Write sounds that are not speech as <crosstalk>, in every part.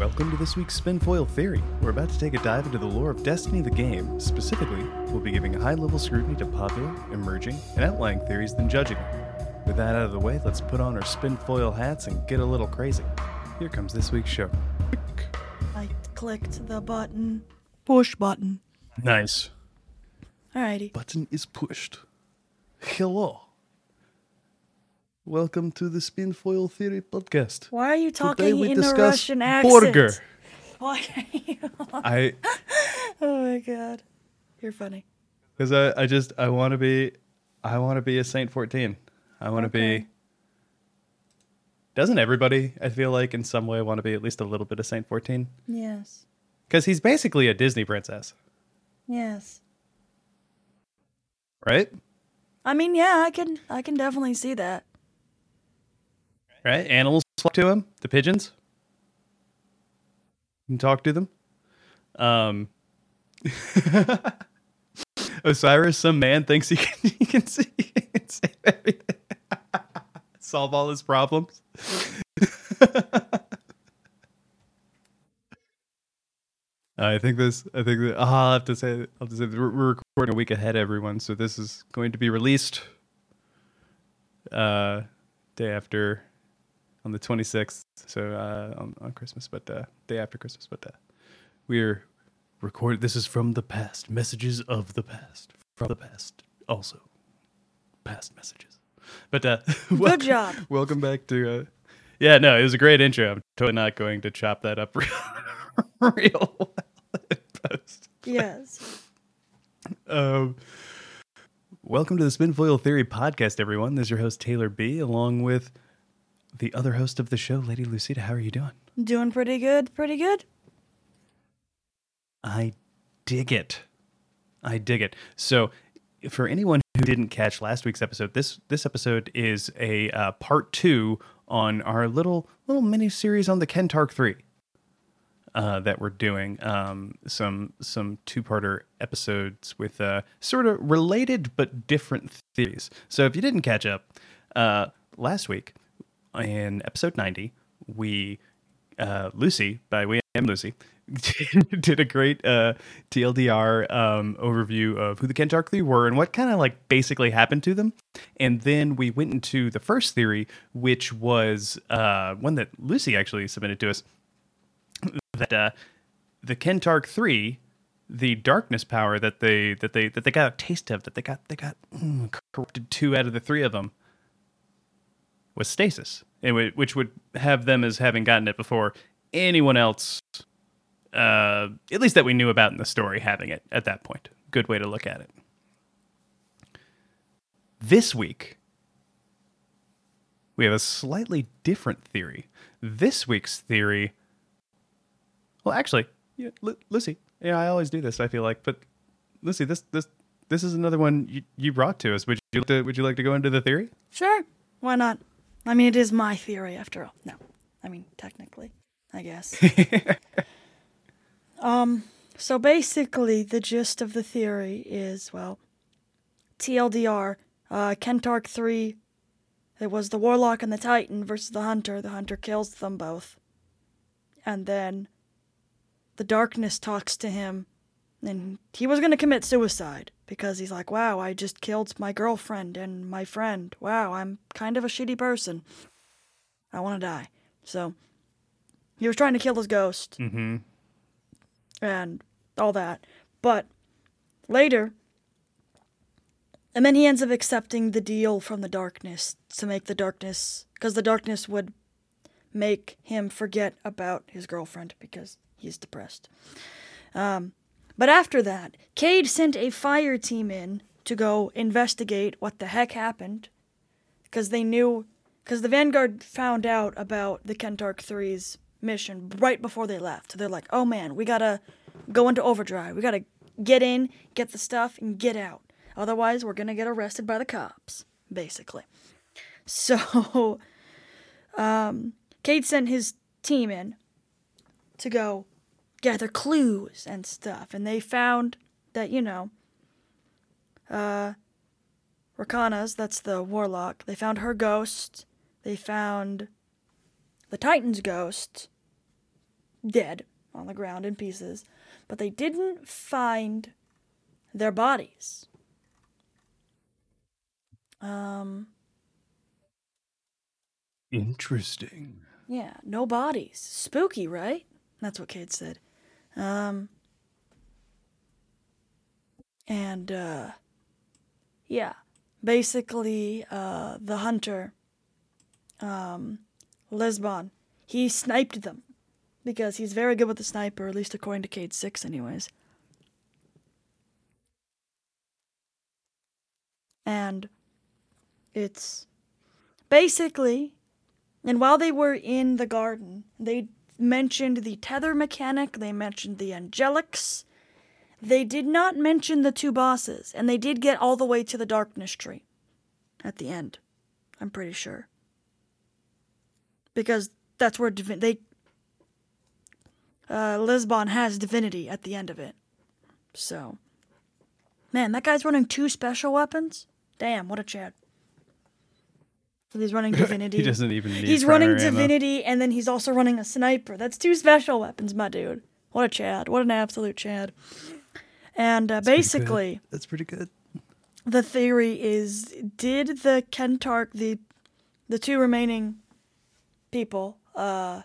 Welcome to this week's Spinfoil Theory. We're about to take a dive into the lore of Destiny the game. Specifically, we'll be giving high level scrutiny to popular, emerging, and outlying theories, then judging them. With that out of the way, let's put on our Spinfoil hats and get a little crazy. Here comes this week's show. I clicked the button. Push button. Nice. Alrighty. Button is pushed. Hello. Welcome to the Spinfoil Theory podcast. Why are you talking we in a Russian accent? burger. Why are you? I <laughs> oh my god, you're funny. Because I, I just I want to be, I want to be a Saint fourteen. I want to Okay. be. Doesn't everybody? I feel like in some way want to be at least a little bit of Saint fourteen Yes. because he's basically a Disney princess, Yes. right? I mean, yeah, I can, I can definitely see that. Right? Animals flock to him. The pigeons. You can talk to them. Um. <laughs> Osiris, some man thinks he can, <laughs> he can see, he can save everything, <laughs> solve all his problems. I think this. I think that I'll have to say. I'll have to say we're, we're recording a week ahead, everyone. So this is going to be released uh, day after, on the twenty sixth. So uh, on, on Christmas, but uh, day after Christmas. But uh, we're recorded. This is from the past. Messages of the past. From the past. Also, past messages. But uh, <laughs> welcome, job. Welcome back to. Uh, yeah, no, it was a great intro. I'm totally not going to chop that up real, <laughs> real well in <laughs> post. Yes. Um, welcome to the Spinfoil Theory podcast, everyone. This is your host Taylor B, along with the other host of the show, Lady Lucida. How are you doing? Doing pretty good. Pretty good. I dig it. I dig it. So, for anyone who didn't catch last week's episode, this this episode is a uh, part two on our little little mini series on the Kentarch three uh, that we're doing. Um, some some two parter episodes with uh, sort of related but different theories. So, if you didn't catch up, uh, last week in episode ninety, we uh, Lucy, by we am Lucy, <laughs> did a great uh, TLDR um, overview of who the Kentarch Three were and what kind of like basically happened to them. And then we went into the first theory, which was uh, one that Lucy actually submitted to us that uh, the Kentarch Three, the darkness power that they that they that they got a taste of, that they got they got mm, corrupted two out of the three of them was stasis, which would have them as having gotten it before anyone else, uh, at least that we knew about in the story, having it at that point. Good way to look at it. This week, we have a slightly different theory. This week's theory. Well, actually, yeah, Lu- Lucy. Yeah, I always do this. I feel like, but Lucy, this this this is another one you, you brought to us. Would you like to, would you like to go into the theory? Sure. Why not? I mean, it is my theory after all. No. I mean, technically, I guess. <laughs> um, so basically, the gist of the theory is well, TLDR, uh, Kentarch 3, it was the Warlock and the Titan versus the Hunter. The Hunter kills them both. And then the Darkness talks to him, and he was going to commit suicide because he's like, wow, I just killed my girlfriend and my friend. Wow, I'm kind of a shitty person. I want to die. So he was trying to kill his ghost Mm-hmm. and all that. But later, and then he ends up accepting the deal from the darkness to make the darkness, because the darkness would make him forget about his girlfriend because he's depressed. Um, but after that, Cade sent a fire team in to go investigate what the heck happened, because they knew, because the Vanguard found out about the Kentarch 3's mission right before they left. So they're like, oh man, we gotta go into overdrive. We gotta get in, get the stuff, and get out. Otherwise, we're gonna get arrested by the cops, basically. <laughs> So, um, Cade sent his team in to go gather clues and stuff, and they found that, you know, uh, Rekkana's, that's the warlock, they found her ghost, they found the Titan's ghost, dead on the ground in pieces, but they didn't find their bodies. Um, Interesting. yeah, no bodies. Spooky, right? That's what Cade said. Um, and uh, yeah, basically, uh, the hunter, um, Lisbon, he sniped them because he's very good with the sniper, at least according to Cade Six, anyways. And it's basically, and while they were in the garden, they mentioned the tether mechanic, they mentioned the angelics. They did not mention the two bosses, and they did get all the way to the darkness tree at the end. I'm pretty sure. Because that's where divin- they uh, Lisbon has divinity at the end of it. So, man, that guy's running two special weapons. Damn, what a chad. So he's running <laughs> divinity. He doesn't even need He's running primary ammo. divinity, and then he's also running a sniper. That's two special weapons, my dude. What a chad! What an absolute chad! And uh, pretty good. basically, That's pretty good. the theory is: did the Kentarch, the the two remaining people, uh,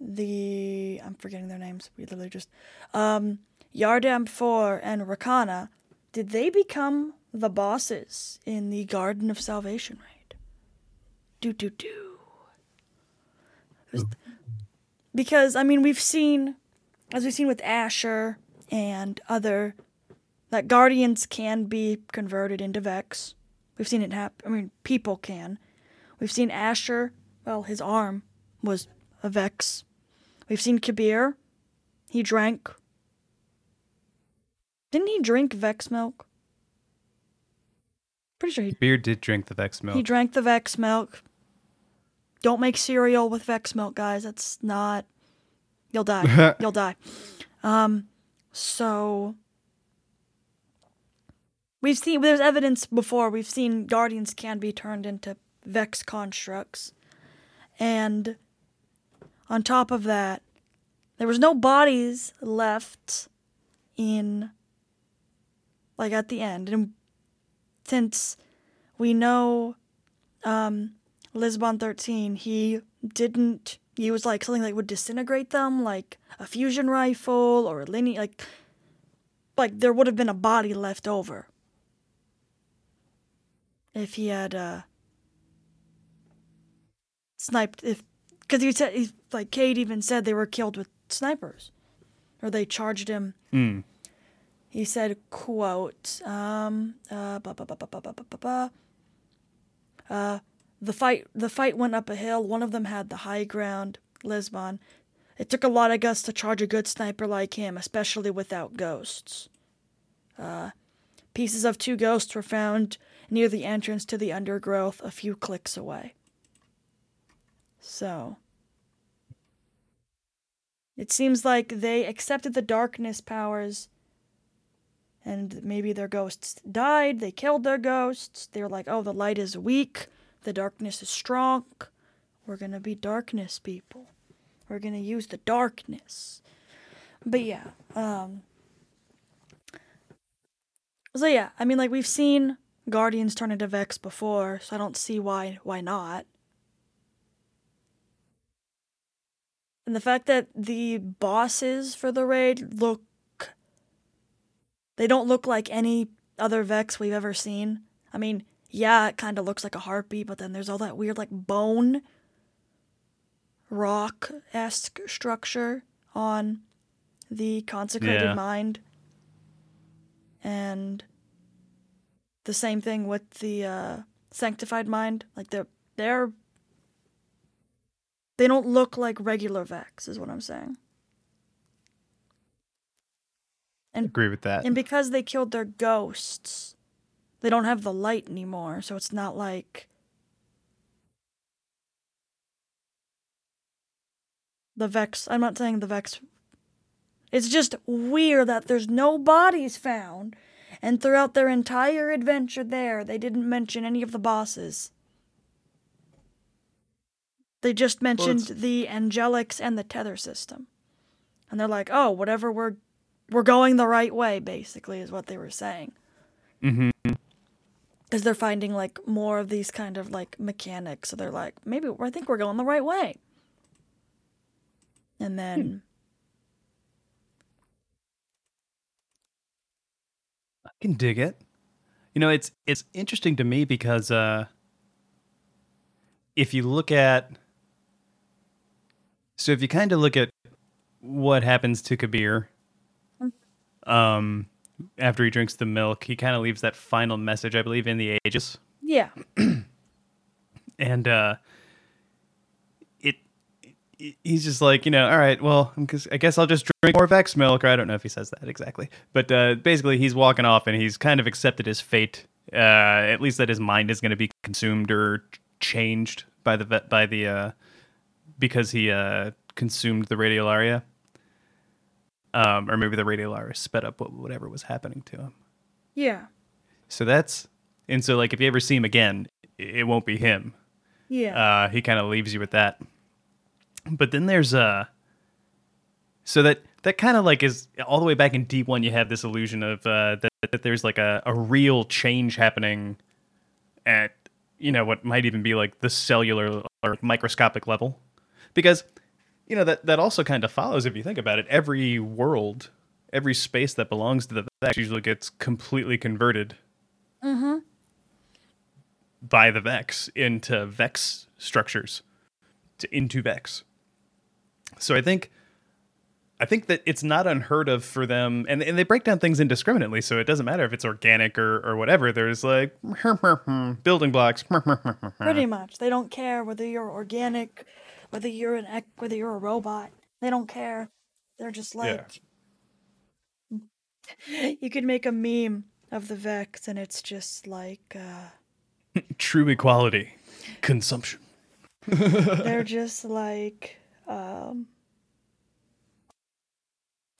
the I'm forgetting their names. We literally just um, Yardarm Four and Rekkana, did they become the bosses in the Garden of Salvation raid? Do do do. Because I mean, we've seen, as we've seen with Asher and other, that guardians can be converted into Vex. We've seen it happen. I mean, people can. We've seen Asher. Well, his arm was a Vex. We've seen Kabir. He drank. Didn't he drink Vex milk? Pretty sure he Beard did drink the Vex milk. he drank the Vex milk. Don't make cereal with Vex milk, guys. That's not. You'll die. <laughs> You'll die. Um, so we've seen there's evidence before. We've seen guardians can be turned into Vex constructs, and on top of that, there was no bodies left in like at the end, and since we know um, Lisbon 13, he didn't use like something that would disintegrate them, like a fusion rifle or a linear, like, like there would have been a body left over if he had uh, sniped. If because he said, he, like Cade even said, they were killed with snipers, or they charged him Mm. He said, quote, um, uh, ba, ba, ba, ba, ba, ba, ba, ba, ba. Uh, the fight, the fight went up a hill. One of them had the high ground, Lisbon. It took a lot of guts to charge a good sniper like him, especially without ghosts. Uh, pieces of two ghosts were found near the entrance to the undergrowth a few clicks away. So, it seems like they accepted the darkness powers and maybe their ghosts died. They killed their ghosts. They were like, oh, the light is weak, the darkness is strong. We're gonna be darkness people. We're gonna use the darkness. But yeah, um. So yeah, I mean, like we've seen Guardians turn into Vex before, so I don't see why why not. And the fact that the bosses for the raid look they don't look like any other Vex we've ever seen. I mean, yeah, it kind of looks like a heartbeat, but then there's all that weird, like, bone rock esque structure on the consecrated Yeah. mind. And the same thing with the uh, sanctified mind. Like, they're, they're, they don't look like regular Vex, is what I'm saying. Agree with that. And because they killed their ghosts, they don't have the light anymore, so it's not like the Vex. I'm not saying the Vex. It's just weird that there's no bodies found, and throughout their entire adventure there, they didn't mention any of the bosses. They just mentioned it's- the angelics and the tether system. And they're like, "Oh, whatever we're we're going the right way," basically is what they were saying. Mhm. Cuz they're finding like more of these kind of like mechanics. So they're like, "Maybe I think we're going the right way." And then I can dig it. You know, it's it's interesting to me because uh if you look at so if you kind of look at what happens to Kabir um after he drinks the milk, he kind of leaves that final message, I believe, in the ages. yeah. <clears throat> and uh it, it- he's just like you know all right well i guess i'll just drink more vex milk or i don't know if he says that exactly but uh basically he's walking off and he's kind of accepted his fate uh at least that his mind is going to be consumed or changed by the vet by the uh because he uh consumed the radiolaria um or maybe the radio radiolaria sped up whatever was happening to him Yeah. so that's and so like if you ever see him again it won't be him Yeah. uh, he kind of leaves you with that. But then there's uh so that that kind of like is all the way back in D one. You have this illusion of uh, that, that there's like a, a real change happening at you know what might even be like the cellular or microscopic level, because you know that that also kind of follows if you think about it. Every world, every space that belongs to the Vex usually gets completely converted mm-hmm. by the Vex into Vex structures, to, into Vex. So I think, I think that it's not unheard of for them, and and they break down things indiscriminately. So it doesn't matter if it's organic or or whatever. There's like <laughs> building blocks. <laughs> Pretty much. They don't care whether you're organic, whether you're an ec- whether you're a robot. They don't care. They're just like <laughs> you could make a meme of the Vex and it's just like uh <laughs> True equality, consumption. <laughs> they're just like um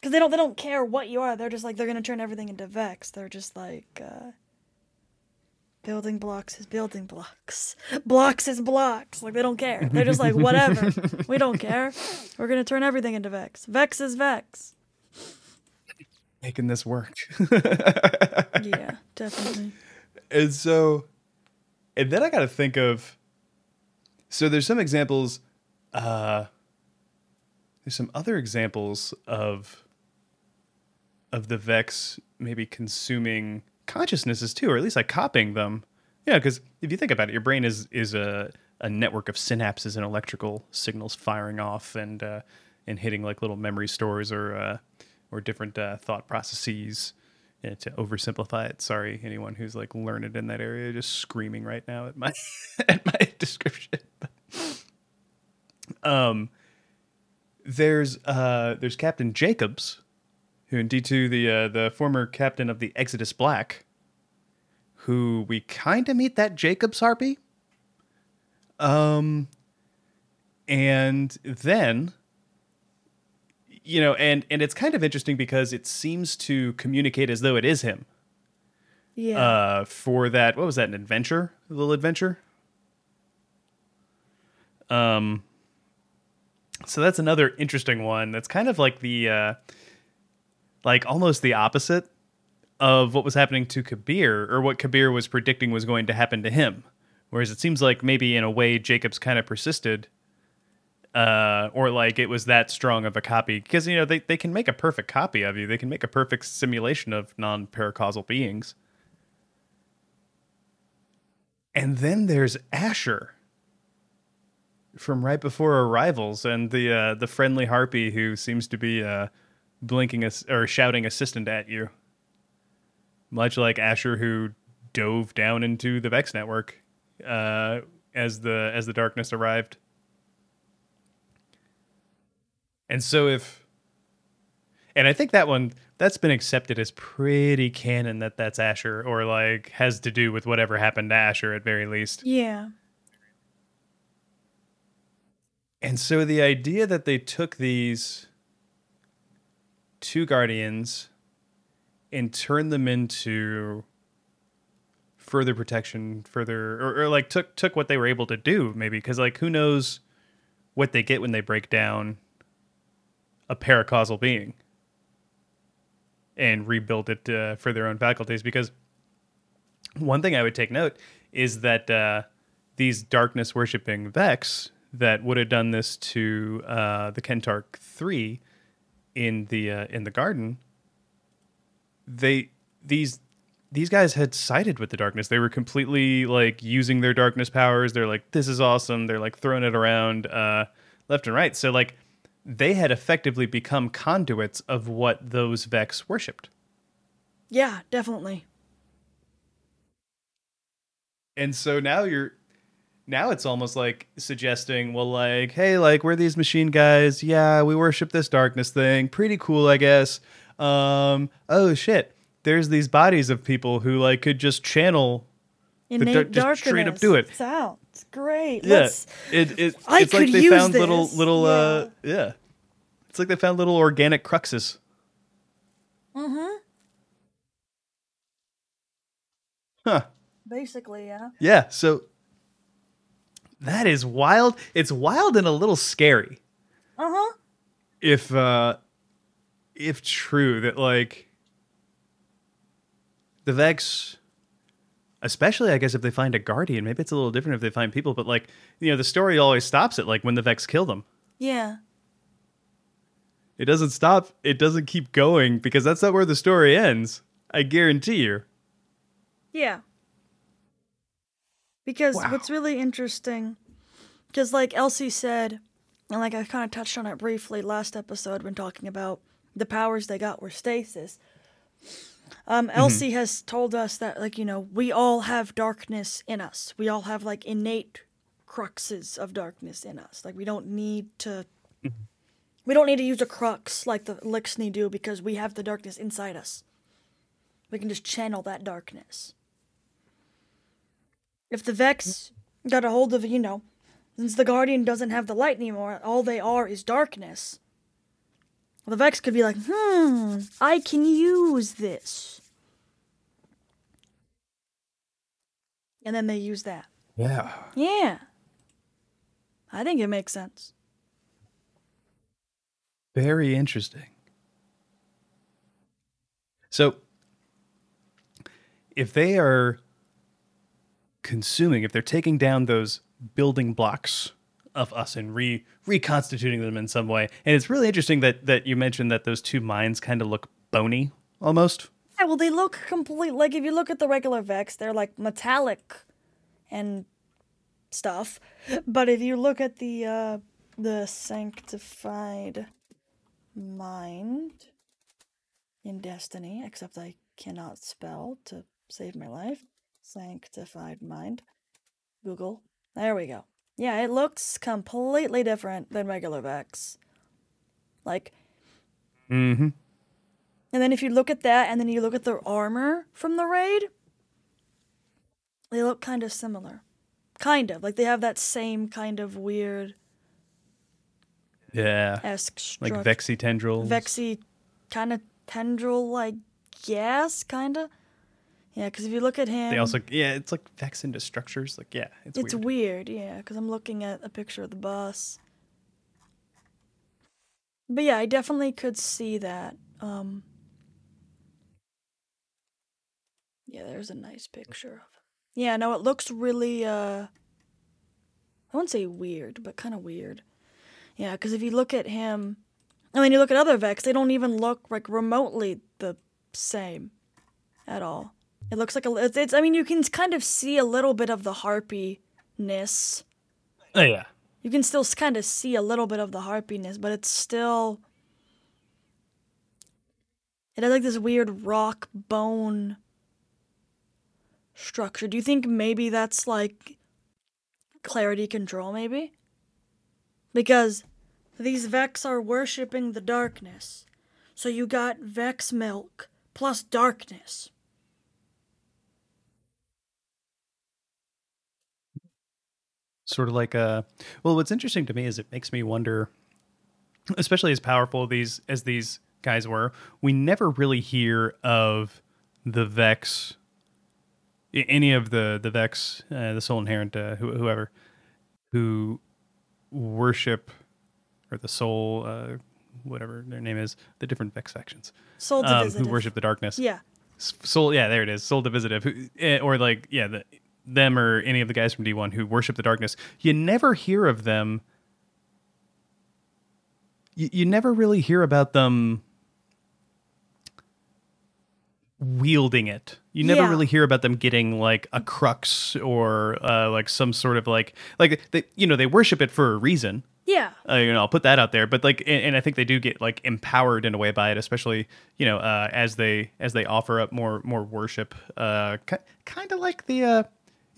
because they don't they don't care what you are. They're just like they're gonna turn everything into Vex. They're just like uh building blocks is building blocks. Blocks is blocks. Like they don't care. They're just like whatever. <laughs> we don't care. We're gonna turn everything into Vex. Vex is Vex. Making this work. <laughs> Yeah, definitely. and so and then i gotta think of so there's some examples uh there's some other examples of of the vex maybe consuming consciousnesses too or at least like copying them yeah because if you think about it your brain is is a a network of synapses and electrical signals firing off and uh and hitting like little memory stores or uh or different uh, thought processes yeah, to oversimplify it, sorry anyone who's like learned in that area, just screaming right now at my <laughs> at my description. <laughs> um, there's uh, there's Captain Jacobs, who in D two the uh, the former captain of the Exodus Black, who we kind of meet that Jacobs harpy. Um, and then you know and and it's kind of interesting because it seems to communicate as though it is him Yeah. uh for that what was that an adventure a little adventure um so that's another interesting one that's kind of like the uh like almost the opposite of what was happening to kabir or what kabir was predicting was going to happen to him. Whereas it seems like maybe in a way jacobs kind of persisted uh, or like it was that strong of a copy. Because you know they, they can make a perfect copy of you. They can make a perfect simulation of non-paracausal beings. And then there's asher from right before arrivals and the uh, the friendly harpy who seems to be uh, blinking us or shouting assistant at you much like asher who dove down into the vex network uh, as the as the darkness arrived and so if and I think that one that's been accepted as pretty canon that that's Asher or like has to do with whatever happened to Asher at very least. yeah. And so the idea that they took these two guardians and turned them into further protection, further or, or like took took what they were able to do maybe because like who knows what they get when they break down a paracausal being and rebuild it uh, for their own faculties. Because one thing I would take note is that uh, these darkness worshipping Vex that would have done this to uh, the Kentarch three in the uh, in the garden, they these these guys had sided with the darkness. They were completely like using their darkness powers. They're like, this is awesome. They're like throwing it around uh, left and right. So like they had effectively become conduits of what those Vex worshipped. Yeah, definitely. And so now you're now it's almost like suggesting, well, like, hey, like we're these machine guys. Yeah, we worship this darkness thing. Pretty cool, I guess. Um, oh shit. There's these bodies of people who like could just channel Innate dar- just darkness. straight up do it. Sounds great. Yeah, Let's- it, it I it's like they use found little this. little uh yeah. It's like they found little organic cruxes. Mhm. Huh. Basically, yeah. Yeah, so that is wild. It's wild and a little scary Uh huh. if uh if true that like the Vex especially I guess if they find a guardian, maybe it's a little different if they find people, but like you know, the story always stops at like when the Vex kill them. Yeah. It doesn't stop. It doesn't keep going because that's not where the story ends. I guarantee you. Yeah. Because Wow. what's really interesting, because like Elsie said, and like I kind of touched on it briefly last episode when talking about the powers they got were stasis. Um, Elsie has told us that like you know we all have darkness in us. We all have like innate cruxes of darkness in us. Like we don't need to. We don't need to use a crux like the Lixney do because we have the darkness inside us. We can just channel that darkness. If the Vex got a hold of, you know, since the Guardian doesn't have the light anymore, all they are is darkness. Well, the Vex could be like, hmm, I can use this. And then they use that. Yeah. Yeah. I think it makes sense. Very interesting. So, if they are consuming, if they're taking down those building blocks of us and re reconstituting them in some way, and it's really interesting that that you mentioned that those two minds kind of look bony almost. Yeah, well, they look complete. Like if you look at the regular Vex, they're like metallic and stuff. But if you look at the uh, the sanctified mind in Destiny, except I cannot spell to save my life. Sanctified mind. Google. There we go. Yeah, it looks completely different than regular Vex. Like Mm-hmm. and then if you look at that and then you look at their armor from the raid, they look kind of similar. Kind of. Like they have that same kind of weird Yeah. esque Like vexy tendrils. Vexy kind of tendril, I guess, kind of. Yeah, because if you look at him. They also yeah, it's like vex into structures. Like yeah, it's, It's weird. weird, yeah, because I'm looking at a picture of the bus. But yeah, I definitely could see that. Um, yeah, there's a nice picture of. Yeah, no, it looks really, uh, I wouldn't say weird, but kind of weird. Yeah, because if you look at him, I mean, you look at other Vex, they don't even look like remotely the same at all. It looks like a, it's, it's I mean, you can kind of see a little bit of the harpiness. Oh yeah. You can still kind of see a little bit of the harpiness, but it's still. It has like this weird rock bone structure. Do you think maybe that's like clarity control, maybe? Because these Vex are worshipping the darkness. So you got Vex milk plus darkness. Sort of like a well what's interesting to me is it makes me wonder especially as powerful these as these guys were we never really hear of the vex any of the the vex uh, the soul inherent uh, who, whoever who worship or the soul, uh, whatever their name is, the different Vex factions Sol um, who worship the darkness. Yeah. Sol, yeah, there it is. Sol Divisive, who, eh, or like, yeah, the, them or any of the guys from D1 who worship the darkness. You never hear of them. You, you never really hear about them wielding it. You never Yeah. really hear about them getting like a crux or uh, like some sort of like like they, you know they worship it for a reason Yeah. uh, you know, I'll put that out there. But like, and, and I think they do get like empowered in a way by it, especially you know, uh, as they as they offer up more more worship. Uh, ki- kind of like the, uh,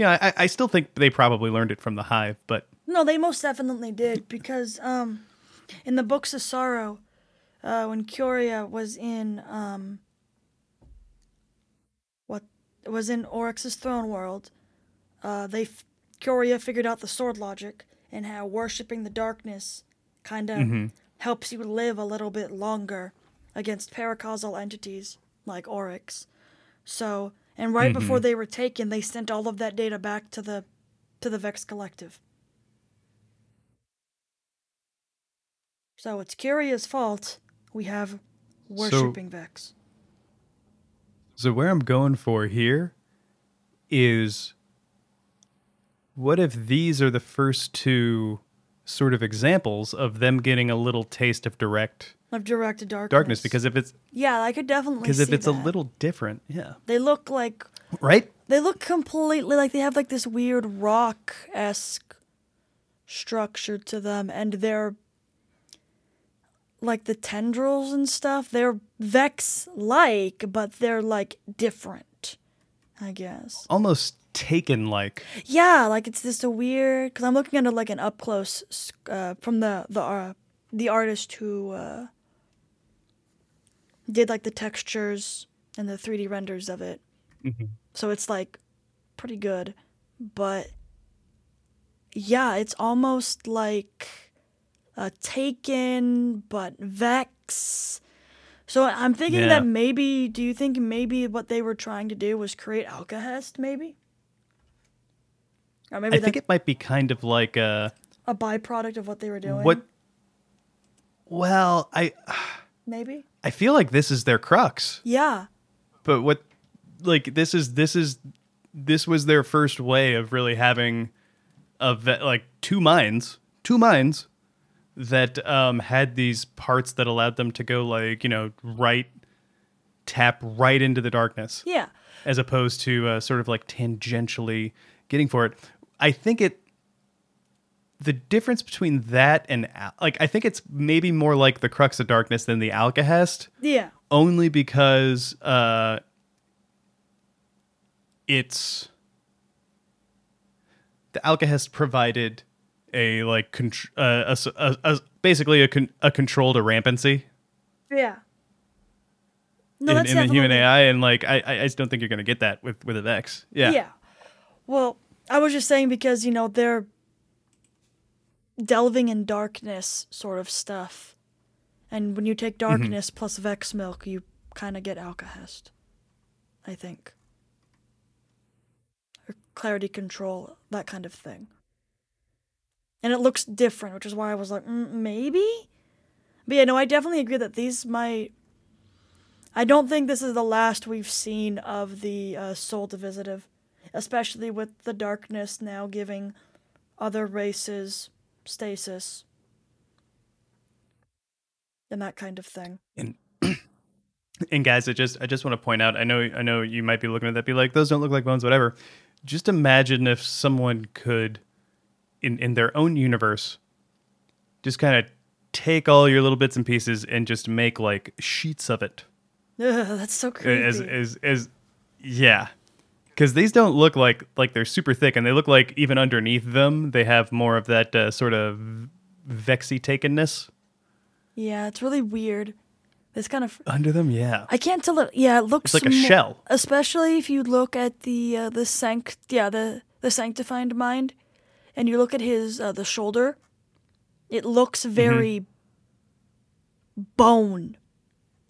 know, I, I still think they probably learned it from the Hive, but No, they most definitely did because um, in the Books of Sorrow, uh, when Curia was in um, what was in Oryx's throne world, uh, they f- Curia figured out the sword logic and how worshiping the darkness kind of helps you live a little bit longer against paracausal entities like Oryx. So, and right before mm-hmm. they were taken, they sent all of that data back to the to the Vex Collective. So it's Curia's fault we have worshipping Vex. So where I'm going for here is what if these are the first two sort of examples of them getting a little taste of direct Of direct darkness. darkness because if it's yeah, I could definitely because if it's a little different, yeah. they look like Right? they look completely like they have like this weird rock esque structure to them, and they're like the tendrils and stuff. They're Vex like, but they're like different. I guess. Almost taken like Yeah, like it's just a weird. Because I'm looking at it like an up close uh, from the the uh, the artist who uh, did like the textures and the 3D renders of it. Mm-hmm. So it's like pretty good, but yeah, it's almost like a Taken but Vex. So I'm thinking Yeah. that maybe. Do you think maybe what they were trying to do was create Alkahest? Maybe. Or maybe I think it might be kind of like a a byproduct of what they were doing. what well, I Maybe. I feel like this is their crux. Yeah. But what like this is this is this was their first way of really having a like two minds, two minds that um had these parts that allowed them to go like, you know, right tap right into the darkness. Yeah. as opposed to uh, sort of like tangentially getting for it. I think it the difference between that and like I think it's maybe more like the crux of darkness than the alkahest Yeah. only because uh it's the alkahest provided a like contr- uh, a a- a- basically a, con- a control to rampancy Yeah. No, in, in the human AI, and like I, I I just don't think you're gonna get that with with an X. Yeah, Yeah. Well, I was just saying because, you know, they're delving in darkness sort of stuff. And when you take Mm-hmm. darkness plus Vex milk, you kind of get Alkahest. I think. Or clarity control, that kind of thing. And it looks different, which is why I was like, mm, maybe? But yeah, no, I definitely agree that these might. I don't think this is the last we've seen of the uh, Sol Divisive, especially with the darkness now giving other races stasis and that kind of thing. and <clears throat> and guys, I just I just want to point out. I know I know you might be looking at that, be like, those don't look like bones, whatever. Just imagine if someone could, in in their own universe, just kind of take all your little bits and pieces and just make like sheets of it. Ugh, that's so creepy. As as as yeah. Because these don't look like like they're super thick, and they look like even underneath them, they have more of that uh, sort of vexy takenness yeah, it's really weird. It's kind of under them. Yeah, I can't tell it. Yeah, it looks It's like a shell. Especially if you look at the uh, the sanct yeah the the sanctified mind, and you look at his uh, the shoulder. It looks Mm-hmm. very bone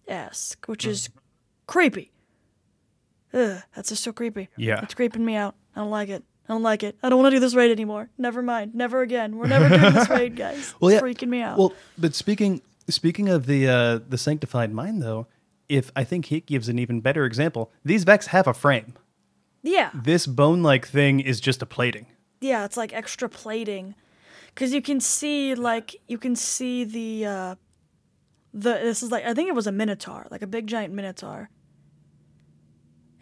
esque, which is creepy. Ugh, that's just so creepy. Yeah. it's creeping me out. I don't like it. I don't like it. I don't want to do this raid anymore. Never mind. Never again. We're never doing this raid, <laughs> guys. Well, yeah. Freaking me out. Well, but speaking speaking of the uh, the sanctified mind, though, if I think he gives an even better example, these Vex have a frame. yeah. This bone like thing is just a plating. Yeah, it's like extra plating. Cuz you can see like you can see the uh the this is like I think it was a minotaur, like a big giant minotaur.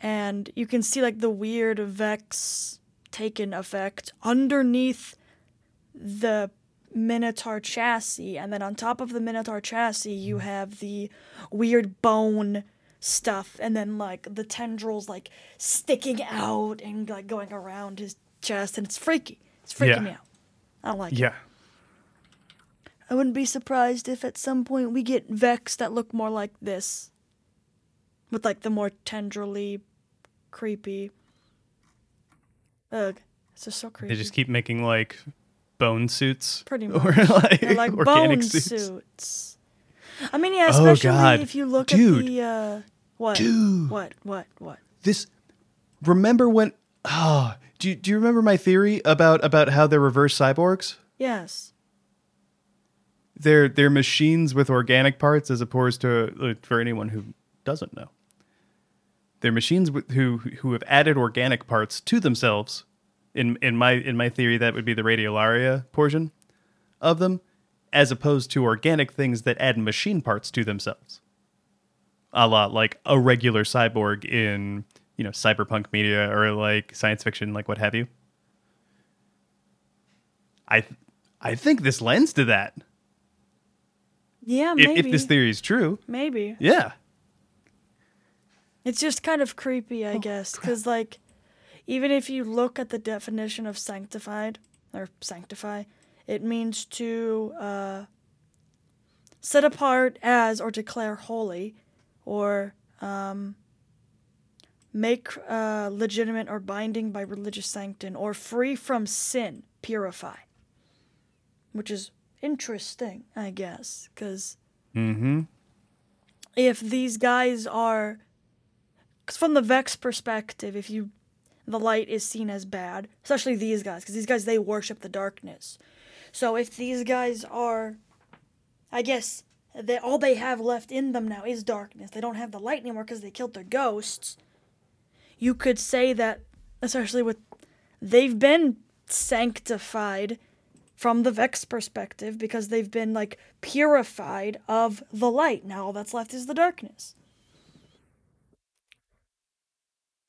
And you can see like the weird vex taken effect underneath the minotaur chassis. And then on top of the minotaur chassis you mm. have the weird bone stuff. And then like the tendrils like sticking out and like going around his chest. And it's freaky. It's freaking Yeah. me out. I don't like it. Yeah. i wouldn't be surprised if at some point we get vex that look more like this with like the more tendrily creepy ugh it's just so creepy They just keep making like bone suits. Pretty <laughs> Or much. like, They're like organic bone suits. suits. I mean, yeah, Oh, especially God. if you look Dude. at the uh, what, Dude. what, what, what? This remember when oh, do you, do you remember my theory about about how they're reverse cyborgs? Yes. They're they're machines with organic parts as opposed to uh, for anyone who doesn't know. They're machines who who have added organic parts to themselves. In in my in my theory, that would be the radiolaria portion of them, as opposed to organic things that add machine parts to themselves. A lot like a regular cyborg in you know cyberpunk media or like science fiction, like what have you. I th- I think this lends to that. Yeah, If, maybe. if this theory is true, maybe. yeah. It's just kind of creepy, Oh, I guess, because like, even if you look at the definition of sanctified or sanctify, it means to uh, set apart as or declare holy, or um, make uh, legitimate or binding by religious sanctin, or free from sin, purify. Which is interesting, I guess, because Mm-hmm. if these guys are because from the vex perspective if you the light is seen as bad especially these guys because these guys they worship the darkness so if these guys are i guess they all they have left in them now is darkness they don't have the light anymore because they killed their ghosts you could say that especially with they've been sanctified from the Vex perspective because they've been like purified of the light. Now all that's left is the darkness.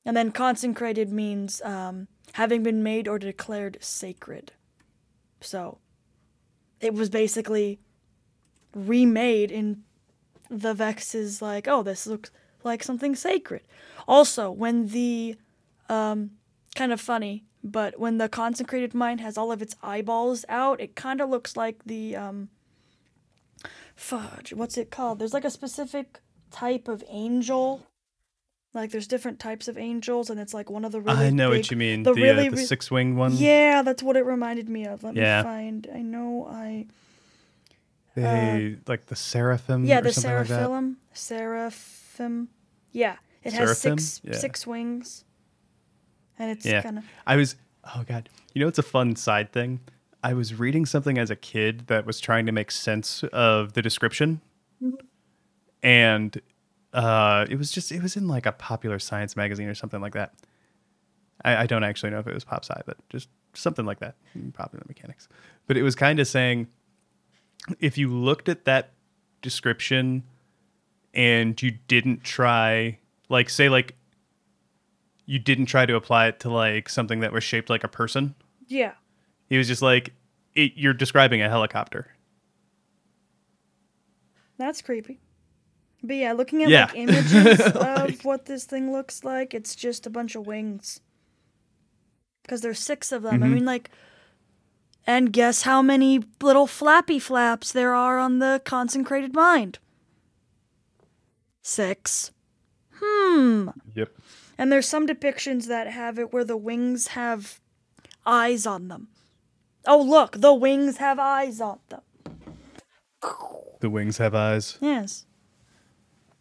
And then consecrated means um, having been made or declared sacred. So it was basically remade in the Vex is like, oh, this looks like something sacred. Also, when the um, kind of funny, but when the consecrated mind has all of its eyeballs out, it kind of looks like the um, fudge. What's it called? There's like a specific type of angel. Like there's different types of angels, and it's like one of the really I know big- what you mean. The, The, really, uh, the six wing one. yeah, that's what it reminded me of. Let Yeah. me find. I know I. They like the seraphim. Yeah, or the something like seraphim. Seraphim. Yeah, it has six Yeah. six wings. And it's Yeah. kind of I was. Oh god. You know, it's a fun side thing. I was reading something as a kid that was trying to make sense of the description, and uh, it was just it was in like a popular science magazine or something like that. I, I don't actually know if it was pop sci, but just something like that. Popular mechanics. But it was kind of saying if you looked at that description and you didn't try like say like you didn't try to apply it to like something that was shaped like a person yeah. he was just like it, you're describing a helicopter That's creepy. But yeah, looking at Yeah. like images <laughs> of what this thing looks like, it's just a bunch of wings. Because there's six of them. I Mhm. mean, like, and guess how many little flappy flaps there are on the consecrated mind? Six. Hmm. yep And there's some depictions that have it where the wings have eyes on them. Oh, look, the wings have eyes on them. the wings have eyes Yes.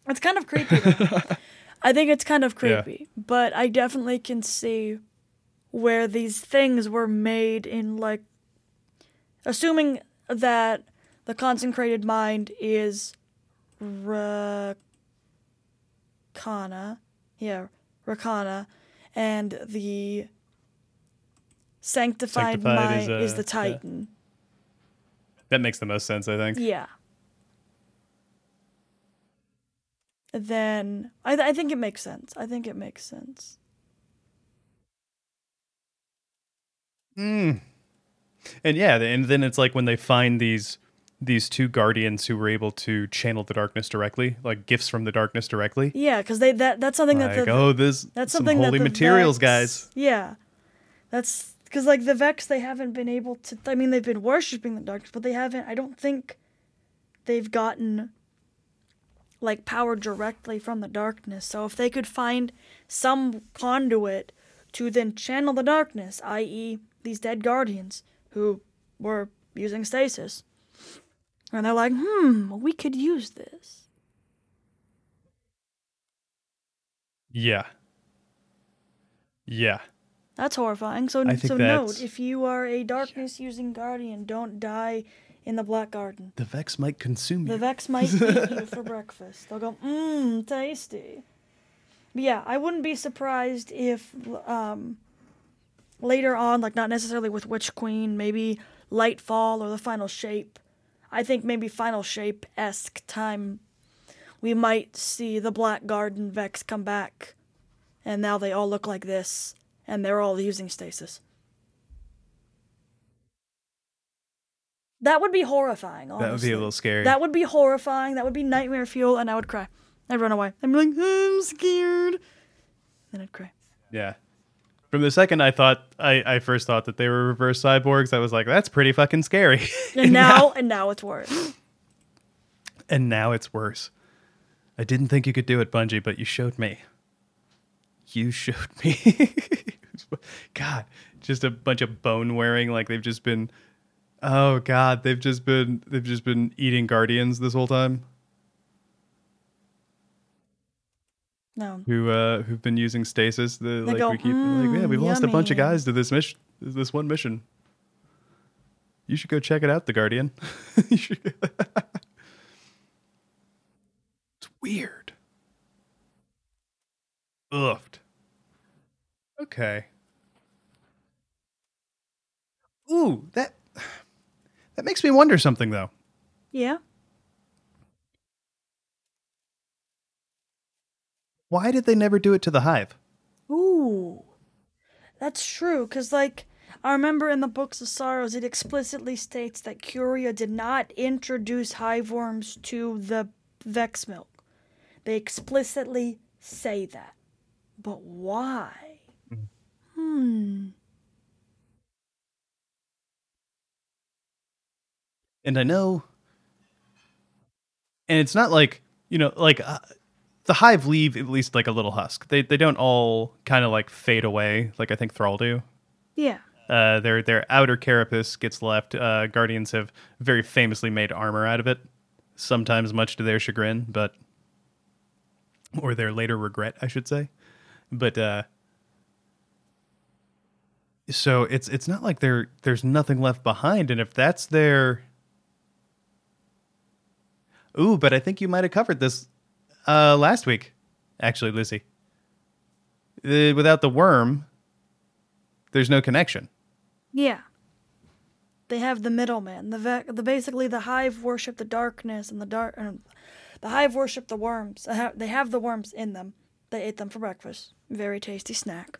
It's kind of creepy. <laughs> I think it's kind of Yeah. creepy, but I definitely can see where these things were made in like assuming that the consecrated mind is Rekkana. Yeah, Rekkana. And the sanctified, Sanctified mind is, is, uh, the yeah. Titan. That makes the most sense, I think. Yeah. Then I, I think it makes sense. I think it makes sense. Mm. And yeah, and then it's like when they find these these two guardians who were able to channel the darkness directly, like gifts from the darkness directly. Yeah, because they that that's something Like, that the oh, this that's some something holy that materials, Vex- guys. Yeah, that's because like the Vex, they haven't been able to. I mean, they've been worshiping the darkness, but they haven't. I don't think they've gotten like power directly from the darkness. So if they could find some conduit to then channel the darkness, i.e., these dead guardians who were using stasis, and they're like, hmm, we could use this. Yeah. Yeah. That's horrifying. So, so that's- note, if you are a darkness using guardian, don't die in the black garden. The Vex might consume you. The. Vex might eat you <laughs> for breakfast. They'll go, mmm, tasty. But yeah, I wouldn't be surprised if um, later on, like not necessarily with Witch Queen, maybe Lightfall or the Final Shape. I think maybe Final Shape esque time, we might see the Black Garden Vex come back, and now they all look like this, and they're all using stasis. That would be horrifying. Honestly. that would be a little scary. That would be horrifying. That would be nightmare fuel, and I would cry. I'd run away. I'd be like, I'm scared. Then I'd cry. yeah. From the second I thought I, I first thought that they were reverse cyborgs, I was like, that's pretty fucking scary. <laughs> And now, <laughs> and now it's worse. and now it's worse. I didn't think you could do it, Bungie, but you showed me. You <laughs> showed me. God, just a bunch of bone wearing, like they've just been. Oh God, they've just been they've just been eating guardians this whole time. No. Who uh who've been using stasis? The like go, we keep like yeah, we've lost a bunch of guys to this mission. This one mission. You should go check it out, the Guardian. <laughs> <laughs> It's weird. Oofed. Okay. Ooh, that that makes me wonder something though. Yeah. Why did they never do it to the hive? Ooh. That's true, because, like, I remember in the Books of Sorrows, it explicitly states that Quria did not introduce hive worms to the Vex milk. They explicitly say that. But why? Hmm. And I know, and it's not like you know, like uh, the hive leave at least like a little husk. They they don't all kind of like fade away like I think Thrall do. Yeah. Uh, their their outer carapace gets left. Uh, Guardians have very famously made armor out of it, sometimes much to their chagrin, but or their later regret, I should say. But uh, so it's it's not like there there's nothing left behind, and if that's their ooh, but I think you might have covered this uh, last week, actually, Lucy. Uh, without the worm, there's no connection. Yeah. They have the middleman. The, ve- the basically the hive worship the darkness, and the dark. Uh, the hive worship the worms. They have, they have the worms in them. They ate them for breakfast. Very tasty snack.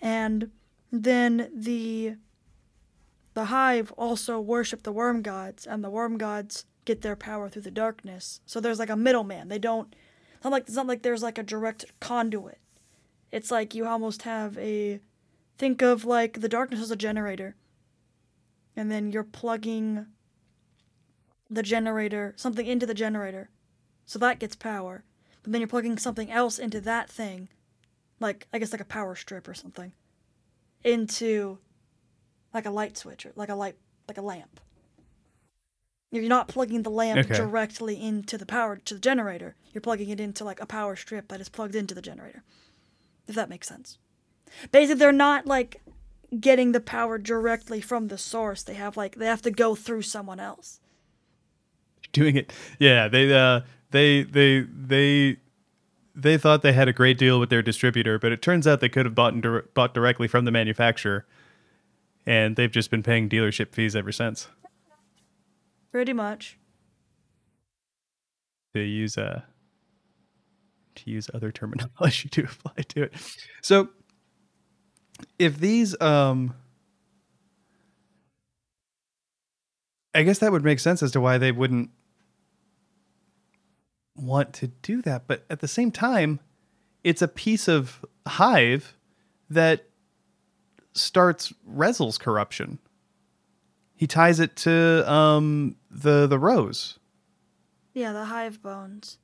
And then the the hive also worship the worm gods, and the worm gods get their power through the darkness. So there's like a middleman. They don't. Not like it's not like there's like a direct conduit. It's like you almost have a think of like the darkness as a generator and then you're plugging the generator something into the generator so that gets power but then you're plugging something else into that thing like i guess like a power strip or something into like a light switch or like a light like a lamp you're not plugging the lamp Okay. directly into the power to the generator you're plugging it into like a power strip that is plugged into the generator if that makes sense basically they're not like getting the power directly from the source. They have like they have to go through someone else. Doing it, yeah. They uh, they they they they thought they had a great deal with their distributor, but it turns out they could have bought dir- bought directly from the manufacturer, and they've just been paying dealership fees ever since. Pretty much. To use uh to use other terminology <laughs> to apply to it. So if these um I guess that would make sense as to why they wouldn't want to do that, but at the same time, it's a piece of Hive that starts Rezyl's corruption. He ties it to um the the rose. Yeah, the hive bones.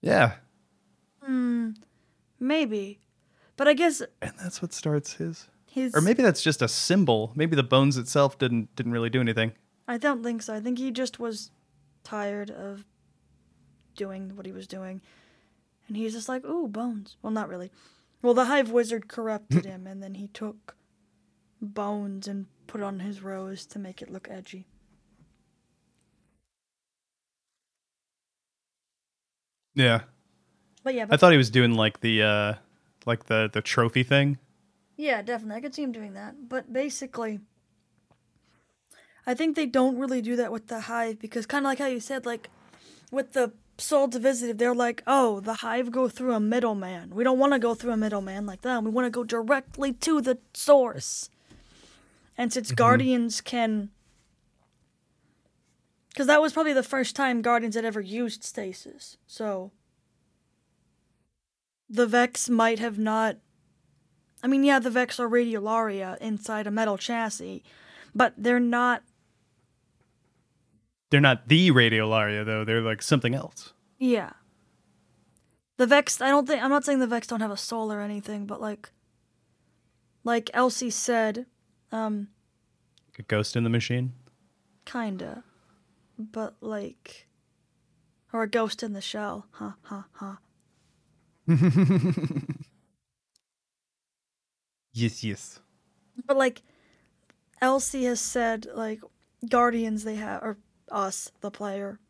Yeah. Hmm. Maybe. But I guess And that's what starts his his Or maybe that's just a symbol. Maybe the bones itself didn't didn't really do anything. I don't think so. I think he just was tired of doing what he was doing. And he's just like, ooh, bones. Well, not really. Well, the Hive Wizard corrupted <laughs> him, and then he took bones and put on his rose to make it look edgy. Yeah. But yeah, I thought he was doing like the uh like the the trophy thing. yeah, definitely. I could see him doing that. But basically, I think they don't really do that with the Hive because, kind of like how you said, like with the Sol Divisive, they're like, oh, the Hive go through a middleman. We don't want to go through a middleman like that. We want to go directly to the source. And since mm-hmm. Guardians can. Because that was probably the first time Guardians had ever used stasis. So. The Vex might have not. I mean, yeah, the Vex are Radiolaria inside a metal chassis, but they're not. They're not the Radiolaria though. They're like something else. Yeah. The Vex, I don't think. I'm not saying the Vex don't have a soul or anything, but like. Like Elsie said, um, a ghost in the machine. kinda. But like. Or a ghost in the shell. Ha ha ha. <laughs> Yes, yes. But like Elsie has said, like Guardians they have or us, the player,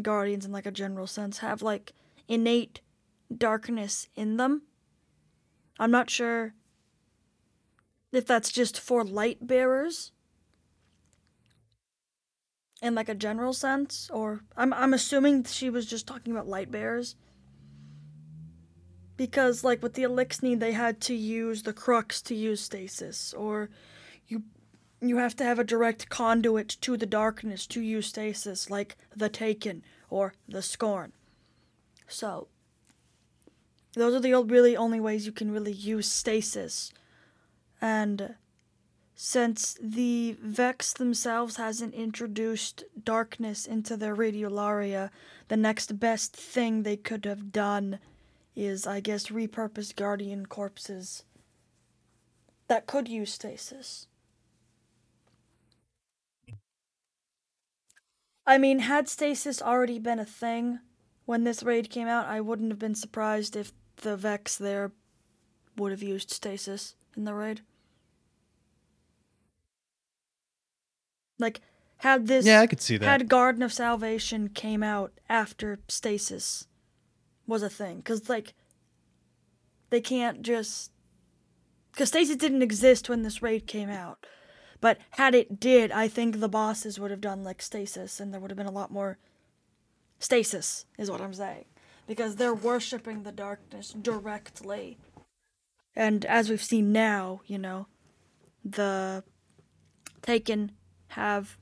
Guardians in like a general sense, have like innate darkness in them. I'm not sure if that's just for light bearers in like a general sense, or I'm I'm assuming she was just talking about light bearers. Because like with the Eliksni they had to use the crux to use stasis, or you you have to have a direct conduit to the darkness to use stasis, like the Taken or the Scorn. So those are the really only ways you can really use stasis. And since the Vex themselves hasn't introduced darkness into their radiolaria, the next best thing they could have done is, I guess, repurpose Guardian corpses that could use stasis. I mean, had stasis already been a thing when this raid came out, I wouldn't have been surprised if the Vex there would have used stasis in the raid. Like, had this Yeah, I could see that. had Garden of Salvation came out after stasis was a thing, because like they can't just because stasis didn't exist when this raid came out. But had it did, I think the bosses would have done like stasis, and there would have been a lot more stasis, is what I'm saying. Because they're worshipping the darkness directly. And as we've seen now, you know, the Taken have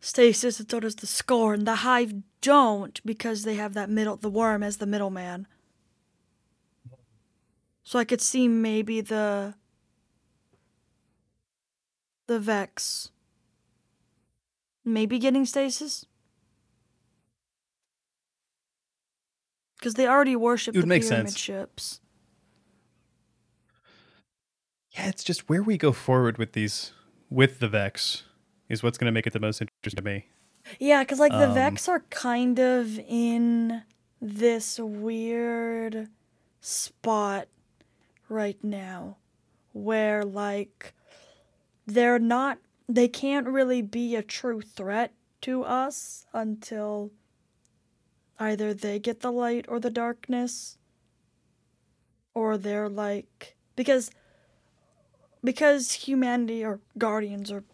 stasis, and so does the Scorn. The Hive don't because they have that middle, the worm as the middleman. So I could see maybe the the Vex maybe getting stasis. Because they already worship the pyramid ships. Yeah, it's just where we go forward with these with the Vex is what's going to make it the most interesting to me. Yeah, because like the Um, Vex are kind of in this weird spot right now where like they're not they can't really be a true threat to us until either they get the light or the darkness or they're like because because humanity or guardians or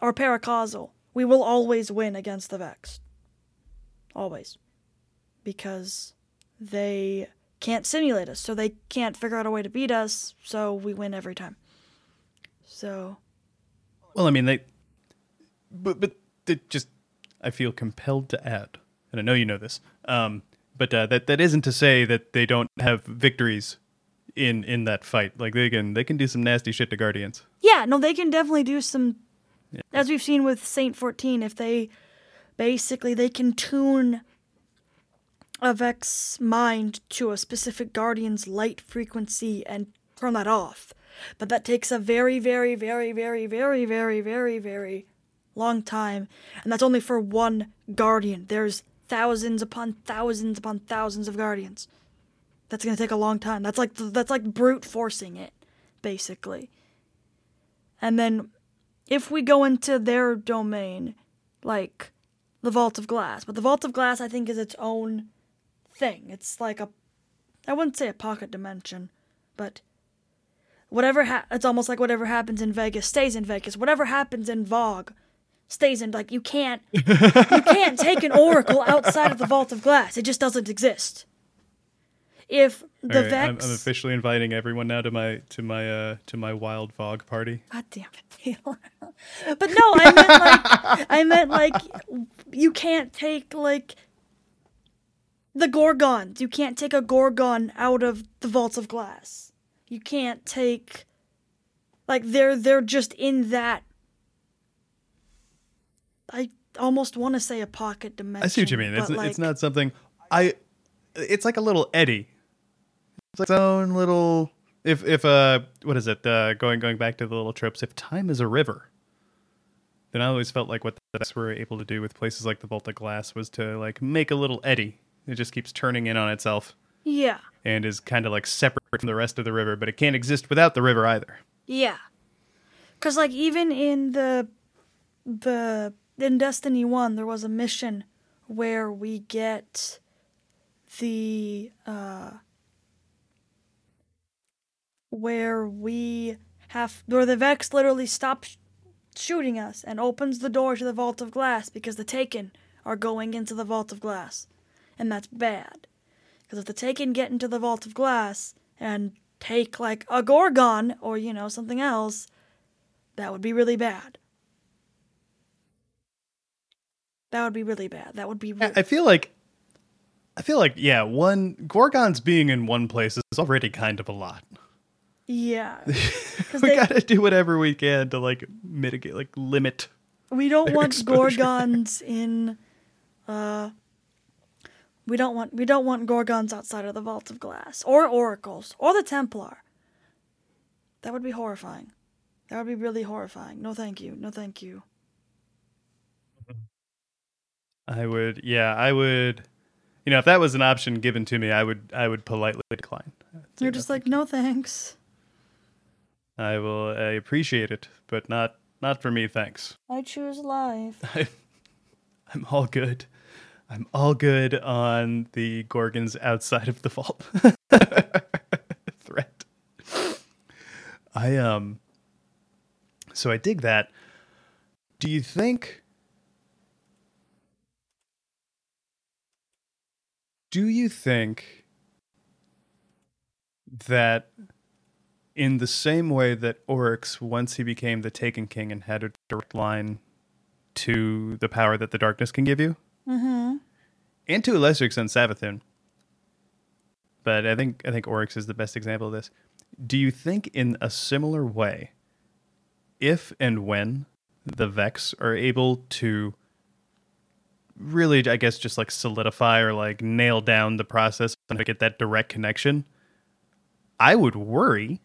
are paracausal we will always win against the vex always. Because they can't simulate us so they can't figure out a way to beat us so we win every time. So Well, I mean, they, but but it just I feel compelled to add, and I know you know this, um, but uh, that that isn't to say that they don't have victories in in that fight. Like they can they can do some nasty shit to guardians. Yeah, no, they can definitely do some. As we've seen with Saint 14, if they basically they can tune a Vex mind to a specific guardian's light frequency and turn that off. But that takes a very, very, very, very, very, very, very, very long time, and that's only for one guardian. There's thousands upon thousands upon thousands of guardians. That's gonna take a long time. That's like that's like brute forcing it, basically. And then if we go into their domain, like the Vault of Glass, but the Vault of Glass I think is its own thing. It's like a I wouldn't say a pocket dimension, but whatever ha- it's almost like whatever happens in Vegas stays in Vegas. Whatever happens in Vogue stays in like you can't you can't take an oracle outside of the Vault of Glass. It just doesn't exist. If the right, I'm, I'm officially inviting everyone now to my to my uh to my wild Vogue party. God damn it, Taylor. <laughs> but no, I meant like I meant like you can't take like the Gorgons. You can't take a Gorgon out of the vaults of glass. You can't take like they're they're just in that I almost want to say a pocket dimension. I see what you mean. It's like, it's not something I. It's like a little eddy. It's like its own little. If if uh what is it uh going going back to the little tropes if time is a river, then I always felt like what the Vex were able to do with places like the Vault of Glass was to like make a little eddy. It just keeps turning in on itself Yeah. and is kind of like separate from the rest of the river, but it can't exist without the river either. Yeah. Cuz like even in the the in Destiny 1 there was a mission where we get the uh where we have where the Vex literally stops shooting us and opens the door to the Vault of Glass because the Taken are going into the Vault of Glass. And that's bad. Because if the Taken get into the Vault of Glass and take like a Gorgon or, you know, something else, that would be really bad. That would be really bad. That would be I re- I feel like I feel like yeah, one Gorgons being in one place is already kind of a lot. Yeah. <laughs> We they, gotta do whatever we can to like mitigate, like limit. we don't want exposure. <laughs> Gorgons in. Uh, we don't want we don't want Gorgons outside of the Vault of Glass or Oracles or the Templar. That would be horrifying. That would be really horrifying. No, thank you. No, thank you. I would, yeah, I would. You know, if that was an option given to me, I would, I would politely decline. You're just like, no, thanks. I will. I appreciate it, but not, not for me. Thanks. I choose life. <laughs> I, I'm all good. I'm all good on the Gorgons outside of the vault <laughs> threat. I um. So I dig that. Do you think? Do you think that in the same way that Oryx, once he became the Taken King and had a direct line to the power that the darkness can give you, Mm-hmm. and to a lesser extent Savathun. But I think I think Oryx is the best example of this. Do you think in a similar way, if and when the Vex are able to really, I guess, just like solidify or like nail down the process and to get that direct connection, I would worry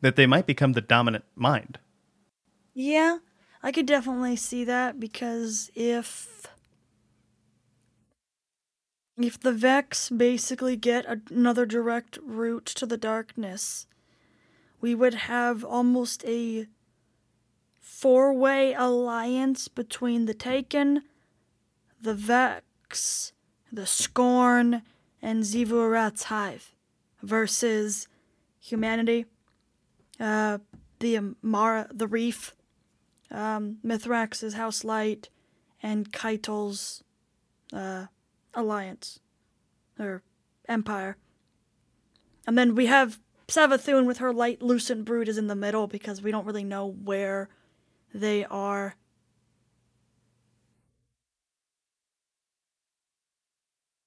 that they might become the dominant mind. Yeah, I could definitely see that because if if the Vex basically get another direct route to the darkness, we would have almost a four way alliance between the Taken, the Vex, the Scorn, and Xivu Arath's Hive versus humanity, uh, the Mara, the Reef, um, Mithrax's House Light, and Caiatl's uh, Alliance or Empire. And then we have Savathun with her light lucent brood is in the middle because we don't really know where they are.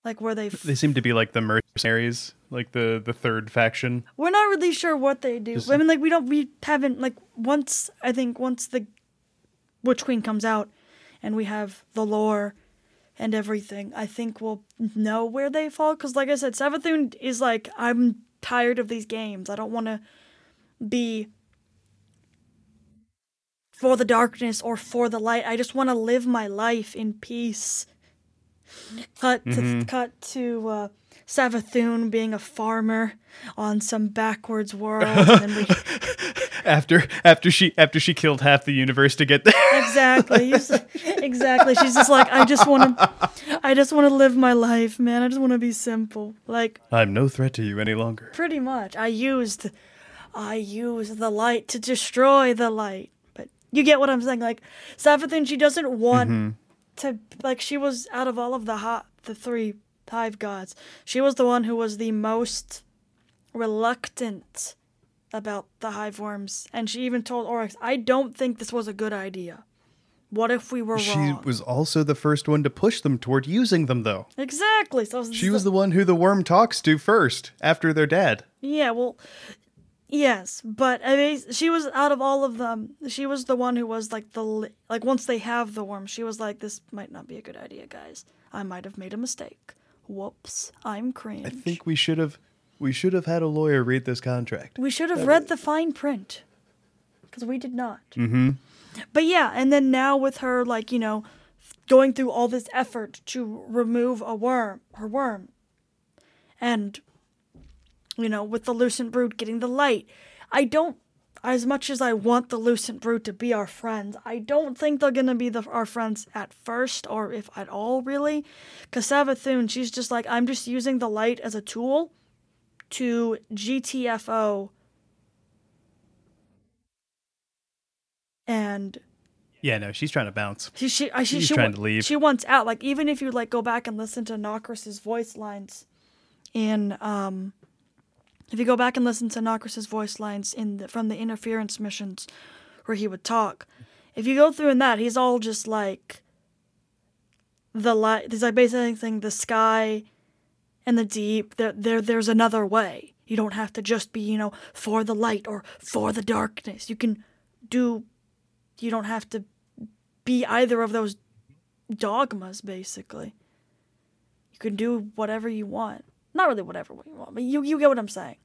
Like where they They seem to be like the mercenaries, like the the third faction. we're not really sure what they do. Just- I mean, like we don't, we haven't like once. I think once the Witch Queen comes out, and we have the lore and everything, I think we'll know where they fall. Because, like I said, Savathun is like I'm tired of these games. I don't want to be for the darkness or for the light. I just want to live my life in peace. Cut to cut to uh, Savathun being a farmer on some backwards world, and then we <laughs> After after she after she killed half the universe to get there. exactly exactly. She's just like I just want to, I just want to live my life, man. I just want to be simple, like I'm no threat to you any longer. pretty much. I used, I used the light to destroy the light, but you get what I'm saying. Like Savathun, she doesn't want to like she was out of all of the hot the three hive gods she was the one who was the most reluctant about the hive worms and she even told oryx i don't think this was a good idea what if we were She wrong was also the first one to push them toward using them though. exactly so She was the one who the worm talks to first after their dad. yeah well yes but I mean, she was out of all of them she was the one who was like the li- like once they have the worm she was like this might not be a good idea guys i might have made a mistake whoops i'm cringe I think we should have we should have had a lawyer read this contract. We should have read the fine print. Because we did not. Mm-hmm. But yeah, and then now with her, like, you know, going through all this effort to remove a worm, her worm, and, you know, with the Lucent Brood getting the light, I don't, as much as I want the Lucent Brood to be our friends, I don't think they're going to be the, our friends at first, or if at all, really. Because Savathun, she's just like, I'm just using the light as a tool to GTFO and Yeah, no, she's trying to bounce. she she she, She's she, trying to leave. She wants out. Like even if you like go back and listen to Nokris's voice lines in um if you go back and listen to Nokris's voice lines in the, from the interference missions where he would talk, if you go through in that, he's all just like the light. He's like basically saying the sky and the deep. There, there, there's another way. You don't have to just be, you know, for the light or for the darkness. You can do. You don't have to be either of those dogmas. Basically, you can do whatever you want. Not really whatever you want, but you you get what I'm saying.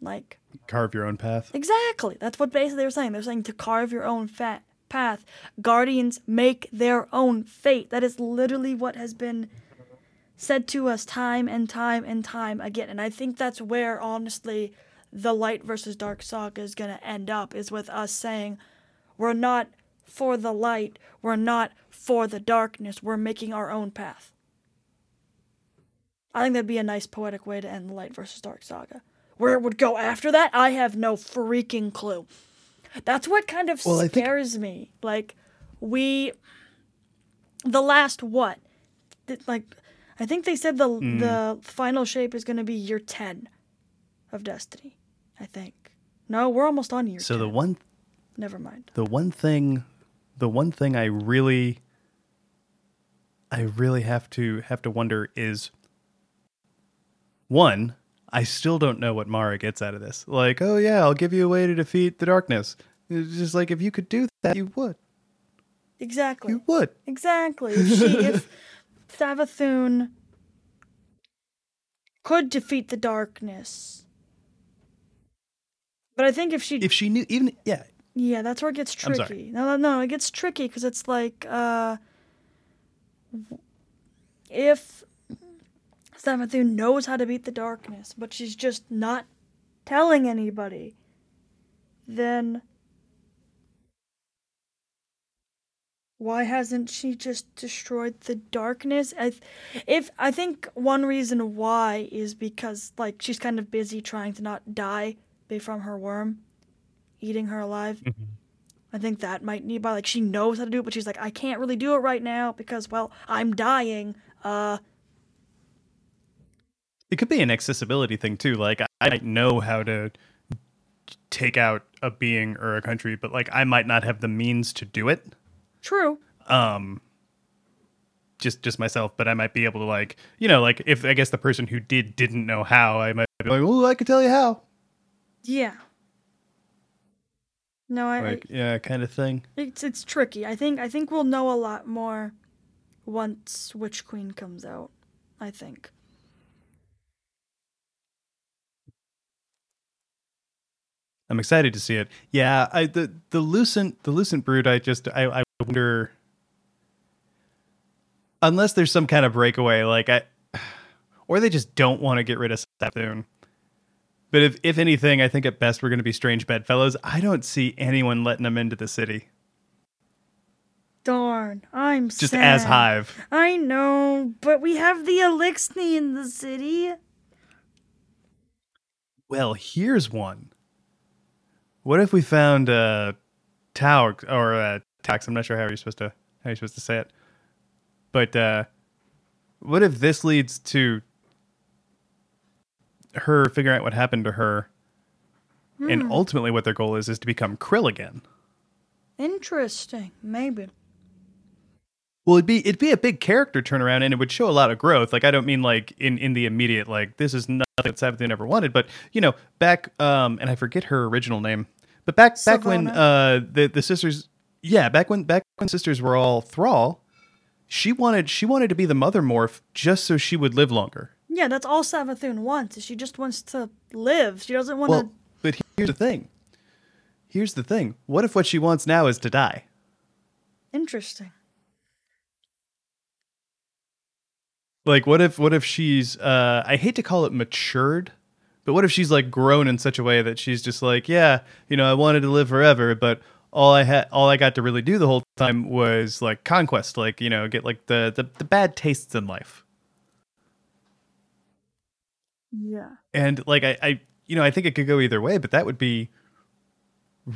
Like Carve your own path. Exactly. That's what basically they're saying. They're saying to carve your own fat path. Guardians make their own fate. That is literally what has been said to us time and time and time again. And I think that's where honestly the light versus dark saga is going to end up is with us saying we're not for the light, we're not for the darkness. We're making our own path. I think that'd be a nice poetic way to end the light versus dark saga. Where it would go after that, I have no freaking clue. That's what kind of Well, I think- scares me. Like, we, the last what? Like, I think they said the Mm. the final shape is going to be year ten of Destiny. I think. No, we're almost on year. So 10. the one Never mind. the one thing the one thing I really I really have to have to wonder is one, I still don't know what Mara gets out of this. Like, oh yeah, I'll give you a way to defeat the darkness. It's just like if you could do that, you would. Exactly. You would. Exactly. If <laughs> she, if Savathun could defeat the darkness, but I think if she, If she knew even yeah, yeah, that's where it gets tricky. No, no, it gets tricky because it's like, uh, if Savathun knows how to beat the darkness, but she's just not telling anybody, then why hasn't she just destroyed the darkness? I, th- if I think one reason why is because like she's kind of busy trying to not die from her worm eating her alive. Mm-hmm. I think that might need by like she knows how to do it, but she's like, I can't really do it right now because well, I'm dying. Uh It could be an accessibility thing too. Like I I might know how to take out a being or a country, but like I might not have the means to do it. true. Um just just myself, but I might be able to like, you know, like if I guess the person who did didn't know how, I might be like, "Oh, I could tell you how." Yeah. No, I, Like, yeah, kind of thing. It's it's tricky. I think I think we'll know a lot more once Witch Queen comes out. I think. I'm excited to see it. Yeah, I the the lucent the lucent brood. I just I I wonder unless there's some kind of breakaway, like I or they just don't want to get rid of Savathun. But if if anything, I think at best we're going to be strange bedfellows. I don't see anyone letting them into the city. Darn, I'm Just sad. as Hive. I know, but we have the Eliksni in the city. Well, here's one. What if we found a Taox or uh Tax? I'm not sure how you're supposed to how you're supposed to say it. But uh what if this leads to her figuring out what happened to her and ultimately what their goal is is to become Krill again. Interesting, maybe. Well, it'd be it'd be a big character turnaround, and it would show a lot of growth. Like I don't mean like in in the immediate like this is nothing that Savathun ever wanted, but you know back um and I forget her original name, but back back when uh the the sisters yeah back when back when sisters were all thrall, she wanted she wanted to be the mother morph just so she would live longer. Yeah, that's all Savathun wants. Is she just wants to live. She doesn't want to. Well, but here's the thing. Here's the thing. What if what she wants now is to die? Interesting. Like what if what if she's uh I hate to call it matured, but what if she's like grown in such a way that she's just like, yeah, you know, I wanted to live forever, but all I had all I got to really do the whole time was like conquest, like, you know, get like the the, the bad tastes in life. Yeah. And like I, I you know, I think it could go either way, but that would be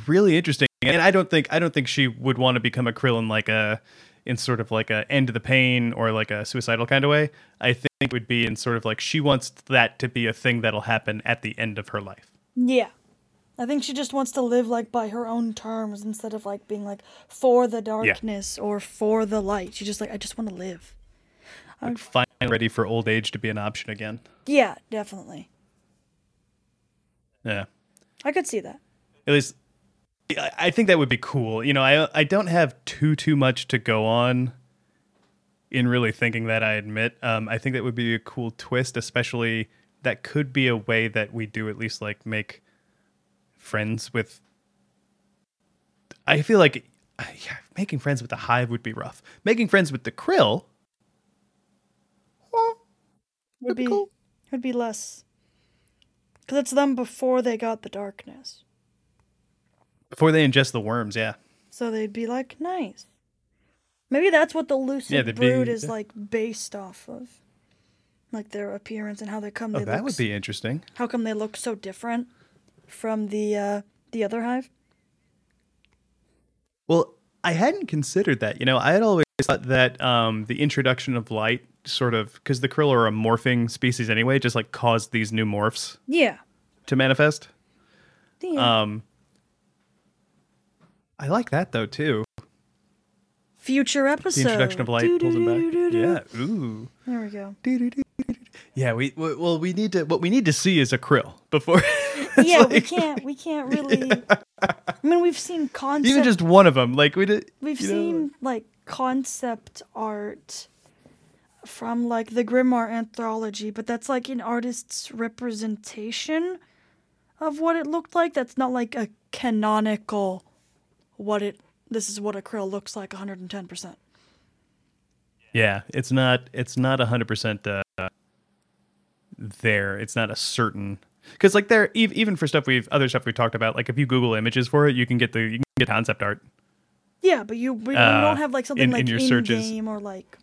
really interesting. And I don't think I don't think she would want to become a Krillin like a in sort of like a end to the pain or like a suicidal kind of way. I think it would be in sort of like she wants that to be a thing that'll happen at the end of her life. Yeah. I think she just wants to live like by her own terms instead of like being like for the darkness or for the light. She's just like, I just want to live. I'm like finally ready for old age to be an option again. Yeah, definitely. Yeah. I could see that. At least I- think that would be cool. You know, I I don't have too too much to go on in really thinking that I admit. Um, I think that would be a cool twist, especially that could be a way that we do at least like make friends with. I feel like yeah, making friends with the hive would be rough. Making friends with the krill well, Would be be cool. would be less because it's them before they got the darkness, before they ingest the worms. Yeah, so they'd be like nice. Maybe that's what the lucid Yeah, they'd be- brood is like based off of, like their appearance and how they come. oh, they that look would s- be interesting. How come they look so different from the uh, the other hive? Well, I hadn't considered that. You know, I had always thought that um, the introduction of light sort of because the krill are a morphing species anyway, just like caused these new morphs Yeah. to manifest. Yeah. Um, I like that though too. Future episode. The introduction of light pulls them back. Doo-doo-doo-doo-doo. Yeah. Ooh. There we go. Yeah. We well we need to what we need to see is a krill before. <laughs> Yeah, we can't. We can't <laughs> really. I mean, we've seen concept. Even just one of them, like we did. we've you know, seen like concept art from like the Grimoire anthology, but that's like an artist's representation of what it looked like. That's not like a canonical what it. This is what a krill looks like. 110. percent Yeah, it's not. It's not hundred percent uh, there. It's not a certain. because like there ev- even for stuff we've other stuff we talked about like if you google images for it you can get the you can get concept art Yeah, but you, you Uh, don't have like something in- like in your in searches. game or like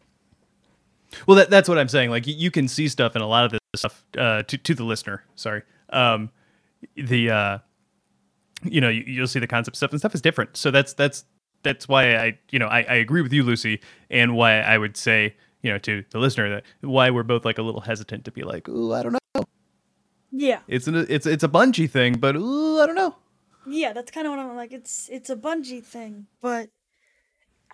well that, that's what i'm saying like you, you can see stuff in a lot of this stuff uh to, to the listener sorry um the uh you know you, you'll see the concept stuff and stuff is different so that's that's that's why i you know I, I agree with you lucy and why i would say you know to the listener that why we're both like a little hesitant to be like ooh i don't know yeah, it's an it's it's a Bungie thing but ooh i don't know yeah. That's kind of what I'm like. It's it's a Bungie thing, but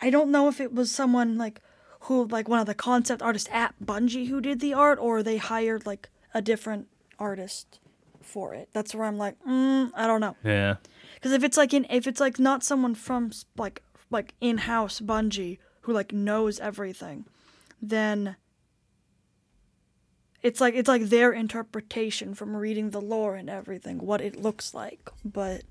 I don't know if it was someone like who like one of the concept artists at Bungie who did the art, or they hired like a different artist for it. That's where I'm like, mm, I don't know. yeah Because if it's like in if it's like not someone from like like in house Bungie who like knows everything, then it's like it's like their interpretation from reading the lore and everything, what it looks like. But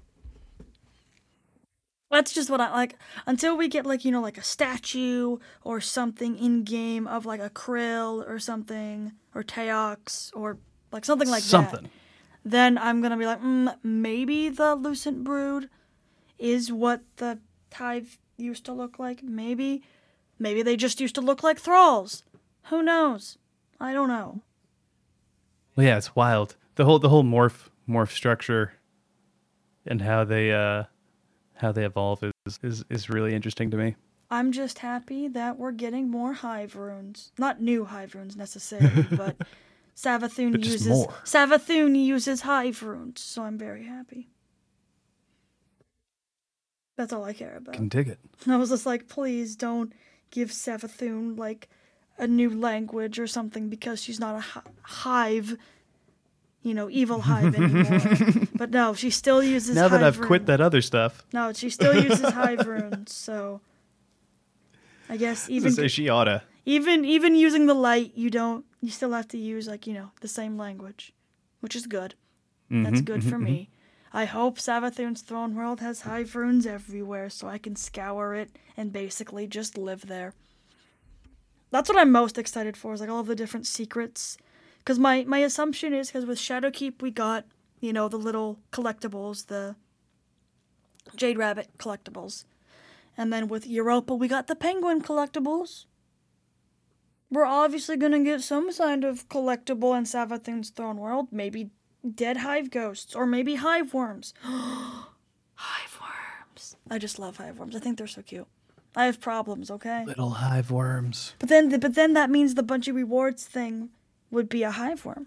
that's just what I like. Until we get like you know like a statue or something in game of like a krill or something or Teox or like something like that something then I'm gonna be like, mm, maybe the Lucent Brood is what the Hive used to look like. Maybe, maybe they just used to look like thralls. Who knows? I don't know. Well, yeah, it's wild. The whole the whole morph morph structure and how they uh how they evolve is is, is really interesting to me. I'm just happy that we're getting more Hive runes. Not new Hive runes necessarily, but <laughs> Savathun But uses more. Savathun uses Hive runes, so I'm very happy. That's all I care about. Can dig it. <laughs> I was just like, please don't give Savathun like a new language or something because she's not a hive, you know, evil hive anymore. <laughs> but no, she still uses. now that I've quit that other stuff, No, she still uses <laughs> hive runes. So I guess even say she oughta. even even using the light, you don't. You still have to use like you know the same language, which is good. That's Mhm, good mhm, for me. I hope Savathun's throne world has hive runes everywhere so I can scour it and basically just live there. That's what I'm most excited for is like all of the different secrets. Cause my my assumption is because with Shadowkeep we got you know the little collectibles, the Jade Rabbit collectibles, and then with Europa we got the Penguin collectibles. We're obviously gonna get some kind of collectible in Savathun's throne world, maybe dead hive ghosts or maybe hive worms. <gasps> hive worms. I just love hive worms. I think they're so cute. I have problems, okay? Little hive worms. But then but then that means the Bungie rewards thing would be a hive worm.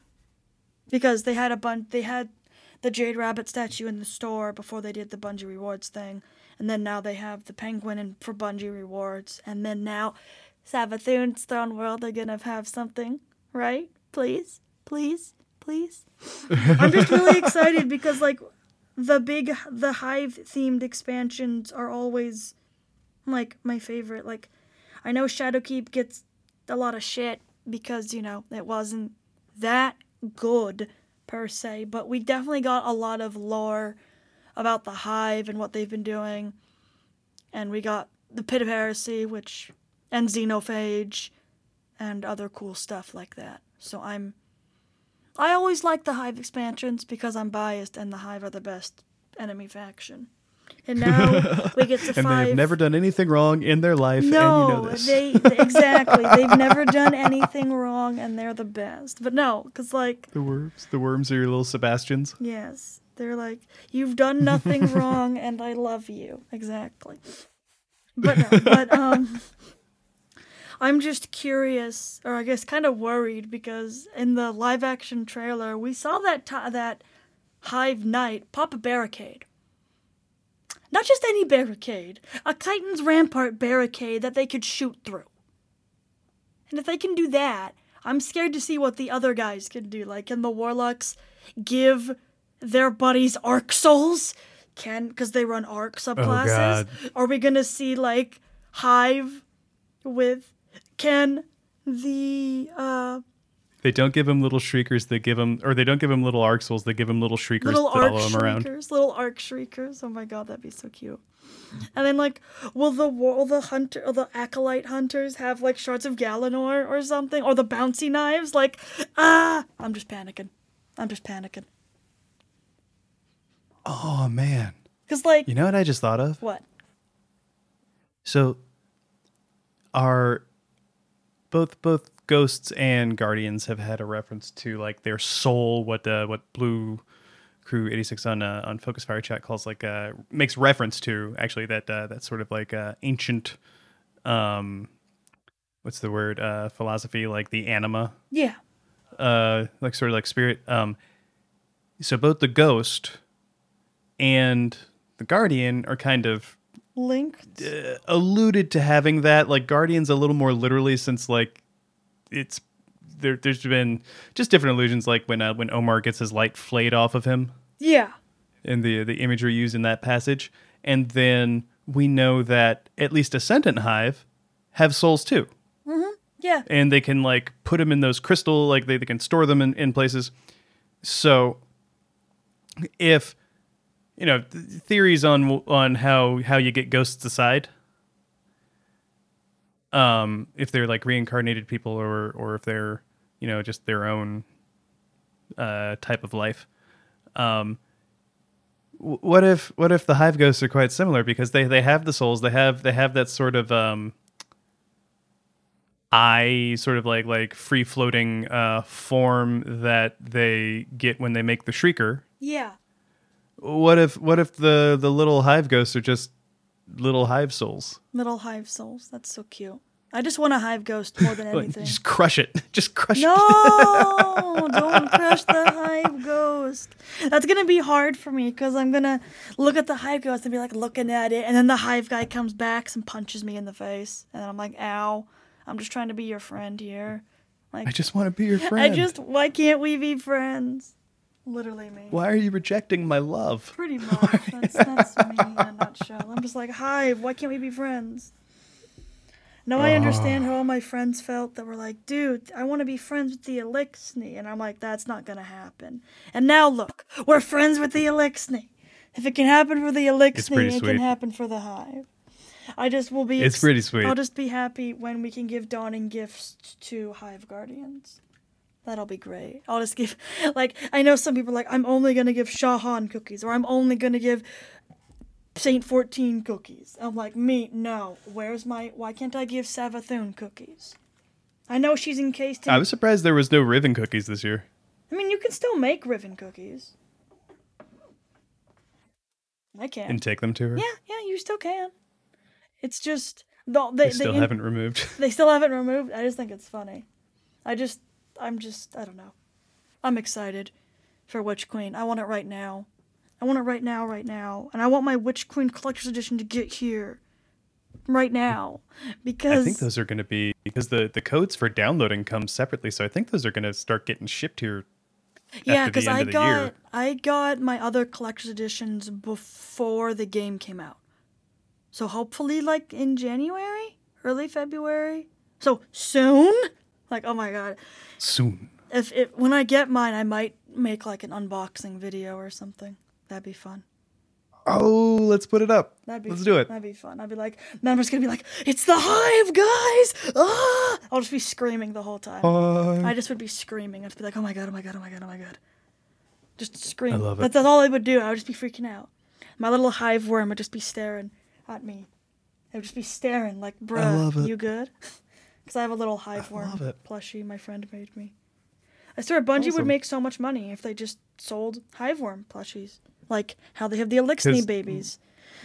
Because they had a bun they had the Jade Rabbit statue in the store before they did the Bungie rewards thing. And then now they have the penguin in, for Bungie rewards. And then now Savathun's Throne World are gonna have something, right? Please? Please? Please? <laughs> I'm just really excited because like the big the hive themed expansions are always like my favorite. Like I know Shadowkeep gets a lot of shit because, you know, it wasn't that good per se, but we definitely got a lot of lore about the hive and what they've been doing. And we got the Pit of Heresy, which and Xenophage and other cool stuff like that. So I'm I always like the Hive expansions because I'm biased and the Hive are the best enemy faction. And now we get to <laughs> And five. they've never done anything wrong in their life, no, and you know this. they <laughs> exactly. They've never done anything wrong, and they're the best. But no, because like the worms, the worms are your little Sebastians. yes, they're like you've done nothing <laughs> wrong, and I love you exactly. But no, but um, I'm just curious, or I guess kind of worried because in the live action trailer we saw that ti that Hive Knight pop a barricade. Not just any barricade, a Titan's Rampart barricade that they could shoot through. And if they can do that, I'm scared to see what the other guys can do. Like, can the Warlocks give their buddies Arc Souls? Can, because they run Arc oh, subclasses? God. Are we gonna see, like, Hive with. Can the. uh They don't give him little shriekers. They give him, or they don't give him little arc souls. They give him little shriekers little that arc follow him around. little arc shriekers. Oh my god, that'd be so cute. And then like, will the will the hunter or the acolyte hunters have like shards of Galanor or something, or the bouncy knives? Like, ah, I'm just panicking. I'm just panicking. Oh man. Because like You know what I just thought of? what? So are both both ghosts and guardians have had a reference to like their soul what uh, what blue crew 86 on uh, on focus fire chat calls like uh makes reference to actually that uh, that sort of like uh, ancient um what's the word uh philosophy like the anima Yeah. uh like sort of like spirit um so both the ghost and the guardian are kind of Linked. uh, alluded to having that like guardians a little more literally since like it's there there's been just different illusions like when uh, when omar gets his light flayed off of him Yeah. in the the imagery used in that passage and then we know that at least ascendant hive have souls too Yeah. and they can like put them in those crystal like they, they can store them in, in places so if you know th- theories on on how how you get ghosts aside. Um if they're like reincarnated people or or if they're you know just their own uh type of life. Um what if what if the hive ghosts are quite similar? Because they they have the souls they have they have that sort of um eye sort of like like free floating uh form that they get when they make the shrieker. Yeah. What if what if the the little hive ghosts are just little hive souls Little hive souls. That's so cute. I just want a hive ghost more than <laughs> anything. just crush it <laughs> just crush it No, <laughs> don't crush the hive ghost. That's gonna be hard for me because I'm gonna look at the hive ghost and be like looking at it, and then the hive guy comes back and punches me in the face, and then I'm like, "Ow! I'm just trying to be your friend here." Like, i just want to be your friend I just, why can't we be friends? Literally me. why are you rejecting my love Pretty <laughs> much. That's, that's me in a nutshell. I'm just like, Hive, why can't we be friends? Now I understand how ah. all my friends felt that were like, dude, I want to be friends with the Eliksni. And I'm like, that's not going to happen. And now look, we're friends with the Eliksni. If it can happen for the Eliksni, it sweet. can happen for the Hive. I just will be. It's pretty sweet. I'll just be happy when we can give dawning gifts to Hive Guardians. That'll be great. I'll just give, <laughs> like, I know some people are like, I'm only gonna give Shahan cookies, or I'm only gonna give Saint 14 cookies. I'm like, me, no. Where's my, why can't I give Savathun cookies? I know she's encased in, i I, was surprised there was no riven cookies this year I mean, you can still make Riven cookies. I can. and take them to her yeah, yeah, you still can. It's just, the, they, they still in- haven't removed <laughs> They still haven't removed. I just think it's funny. I just, I'm just, I don't know. I'm excited for Witch Queen. I want it right now. I want it right now, right now. And I want my Witch Queen Collector's Edition to get here right now. Because I think those are going to be because the the codes for downloading come separately, so I think those are going to start getting shipped here. yeah, because I got year. I got my other collector's editions before the game came out. So hopefully like in January, early February. So soon? Like oh my god. soon. If it when I get mine, I might make like an unboxing video or something. That'd be fun. Oh, let's put it up. That'd be let's fun. do it. That'd be fun. I'd be like, then I'm just gonna be like, it's the hive, guys! Ah! I'll just be screaming the whole time. Bye. I just would be screaming. I'd be like, oh my god, oh my god, oh my god, oh my god. Just scream. I love it. That's, that's all I would do. I would just be freaking out. My little hive worm would just be staring at me. It would just be staring like, bro, you good? <laughs> Because I have a little hive worm love it. plushie my friend made me. I swear Bungie would make so much money if they just sold hive worm plushies. Like how they have the Eliksni 'Cause- babies.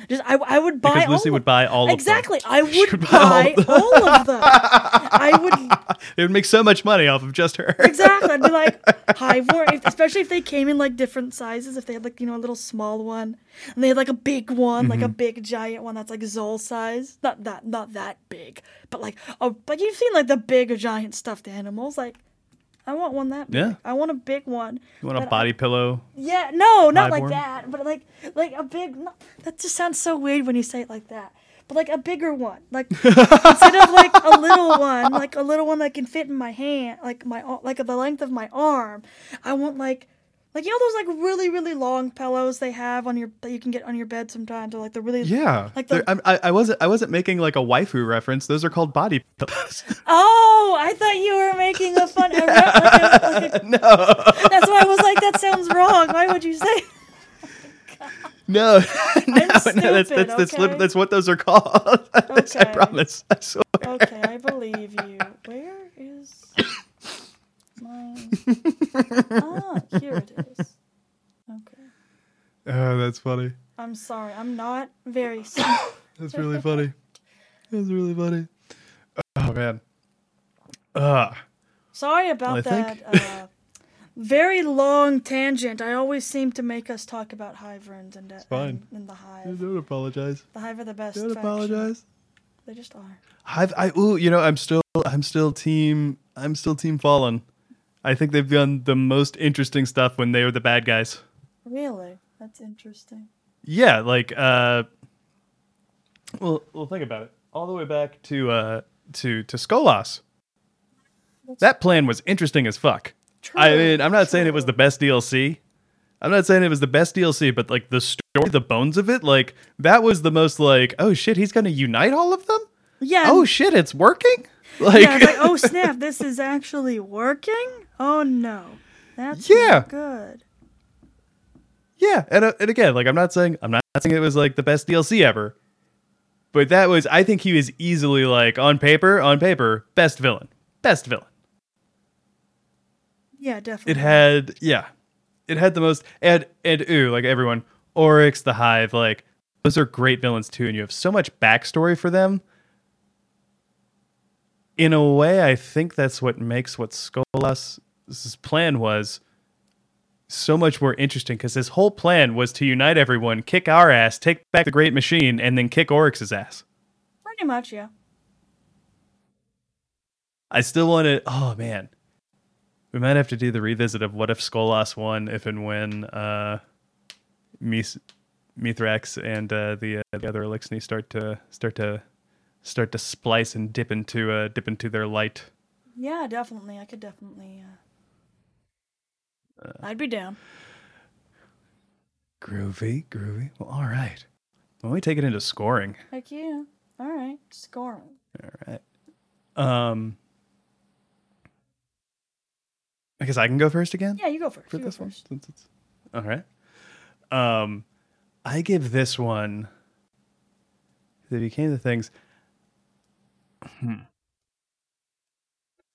Just I, I would buy Because Lucy would buy all of them. Exactly. I <laughs> would buy buy all all of them. I would <laughs> It would make so much money off of just her. exactly. I'd be like <laughs> worm, if, especially if they came in like different sizes. If they had like you know a little small one, and they had like a big one, like a Mm-hmm. big giant one that's like Xol size. Not that, not that big, but like oh, like you've seen like the big giant stuffed animals. Like I want one that big. Yeah. I want a big one. You want a body pillow? Yeah, no, not like that, but like like a big. No, that just sounds so weird when you say it like that. But like a bigger one, like <laughs> instead of like a little one, like a little one that can fit in my hand, like my like the length of my arm. I want like like you know those like really really long pillows they have on your that you can get on your bed sometimes, or like the really Yeah. Like the- I, I wasn't I wasn't making like a waifu reference. Those are called body pillows. <laughs> Oh, I thought you were making a fun. A, re- like a, like a, <laughs> no. that's why I was like, that sounds wrong. Why would you say? <laughs> No, no, no, that's stupid, that's that's, okay? that's what those are called. I promise. I swear. Okay, I believe you. Where is my? <laughs> Ah, here it is. Okay. Oh, that's funny. I'm sorry. I'm not very. <coughs> That's really funny. That's really funny. Oh man. Uh, Sorry about I that. think- Uh, very long tangent. I always seem to make us talk about Hiverns and, uh, fine. and, and the Hive. don't apologize. The Hive are the best. Don't faction. apologize. They just are. I've I ooh, you know, I'm still I'm still team I'm still team Fallen. I think they've done the most interesting stuff when they were the bad guys. Really? That's interesting. Yeah, like uh well well think about it. All the way back to uh to to Skolas. That plan was interesting as fuck. I mean, I'm not saying it was the best DLC. I'm not saying it was the best DLC, but like the story, the bones of it, like that was the most like, oh shit, he's gonna unite all of them? Yeah. Oh shit, it's working? Like, yeah. Like, oh <laughs> snap! This is actually working. Oh no, that's Yeah. not good. Yeah, and uh, and again, like I'm not saying I'm not saying it was like the best DLC ever, but that was I think he was easily like on paper, on paper, best villain, best villain. Yeah, definitely. It had yeah, it had the most and and ooh like everyone Oryx the Hive like those are great villains too, and you have so much backstory for them. In a way, I think that's what makes what Skolas' plan was so much more interesting because his whole plan was to unite everyone, kick our ass, take back the Great Machine, and then kick Oryx's ass. Pretty much, yeah. I still want to. Oh man, we might have to do the revisit of what if Skolas won if and when uh, Mis- Mithrax and uh, the uh, the other Eliksni start to start to start to splice and dip into uh, dip into their light. Yeah, definitely. I could definitely. Uh... I'd be down. Groovy, groovy. Well, all right. When we take it into scoring, Heck yeah. All right, scoring. all right. Um, I guess I can go first again. Yeah, you go first. for you this one first. since it's all right. Um, I give this one. They became the things. Hmm.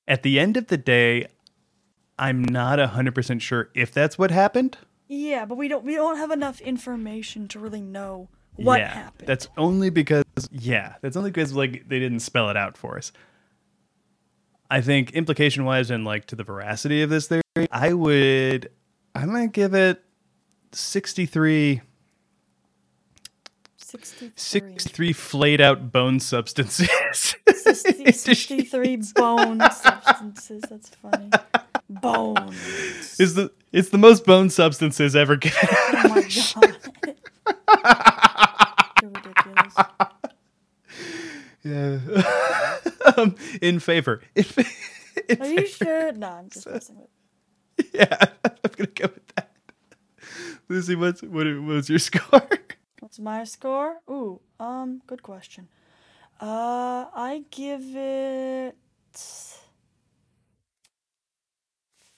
At the end of the day, I'm not hundred percent sure if that's what happened. Yeah, but we don't we don't have enough information to really know what yeah, happened. That's only because yeah, that's only because like they didn't spell it out for us. I think implication wise and like to the veracity of this theory, I would I'm gonna give it 63 63. 63 flayed out bone substances. 60 63 <laughs> bone substances. That's funny. Bones. is the it's the most bone substances ever given. Oh my god. <laughs> You're ridiculous. yeah. <laughs> um, in favor. <laughs> In, fa- in Are you sure? No, I'm just messing with. yeah, I'm gonna go with that. Lucy, what's what was your score? What's my score? Ooh, um, good question. Uh, I give it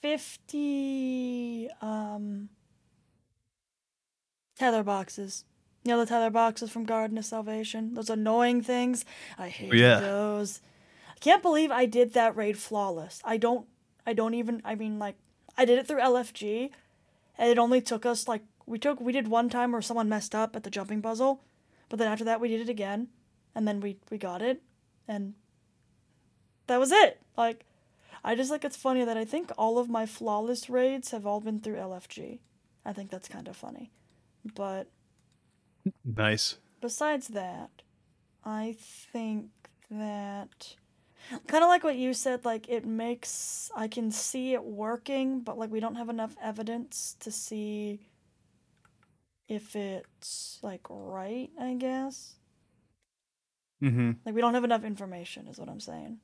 fifty. Um, tether boxes. You know the tether boxes from Garden of Salvation. Those annoying things. I hate Yeah. those. I can't believe I did that raid flawless. I don't. I don't even. I mean, like, I did it through LFG, and it only took us like we took we did one time where someone messed up at the jumping puzzle, but then after that we did it again, and then we we got it, and that was it. Like, I just like it's funny that I think all of my flawless raids have all been through LFG. I think that's kind of funny, but Nice. besides that, I think that kind of like what you said like it makes I can see it working, but like we don't have enough evidence to see if it's like right, I guess. Mm-hmm. Like we don't have enough information is what I'm saying.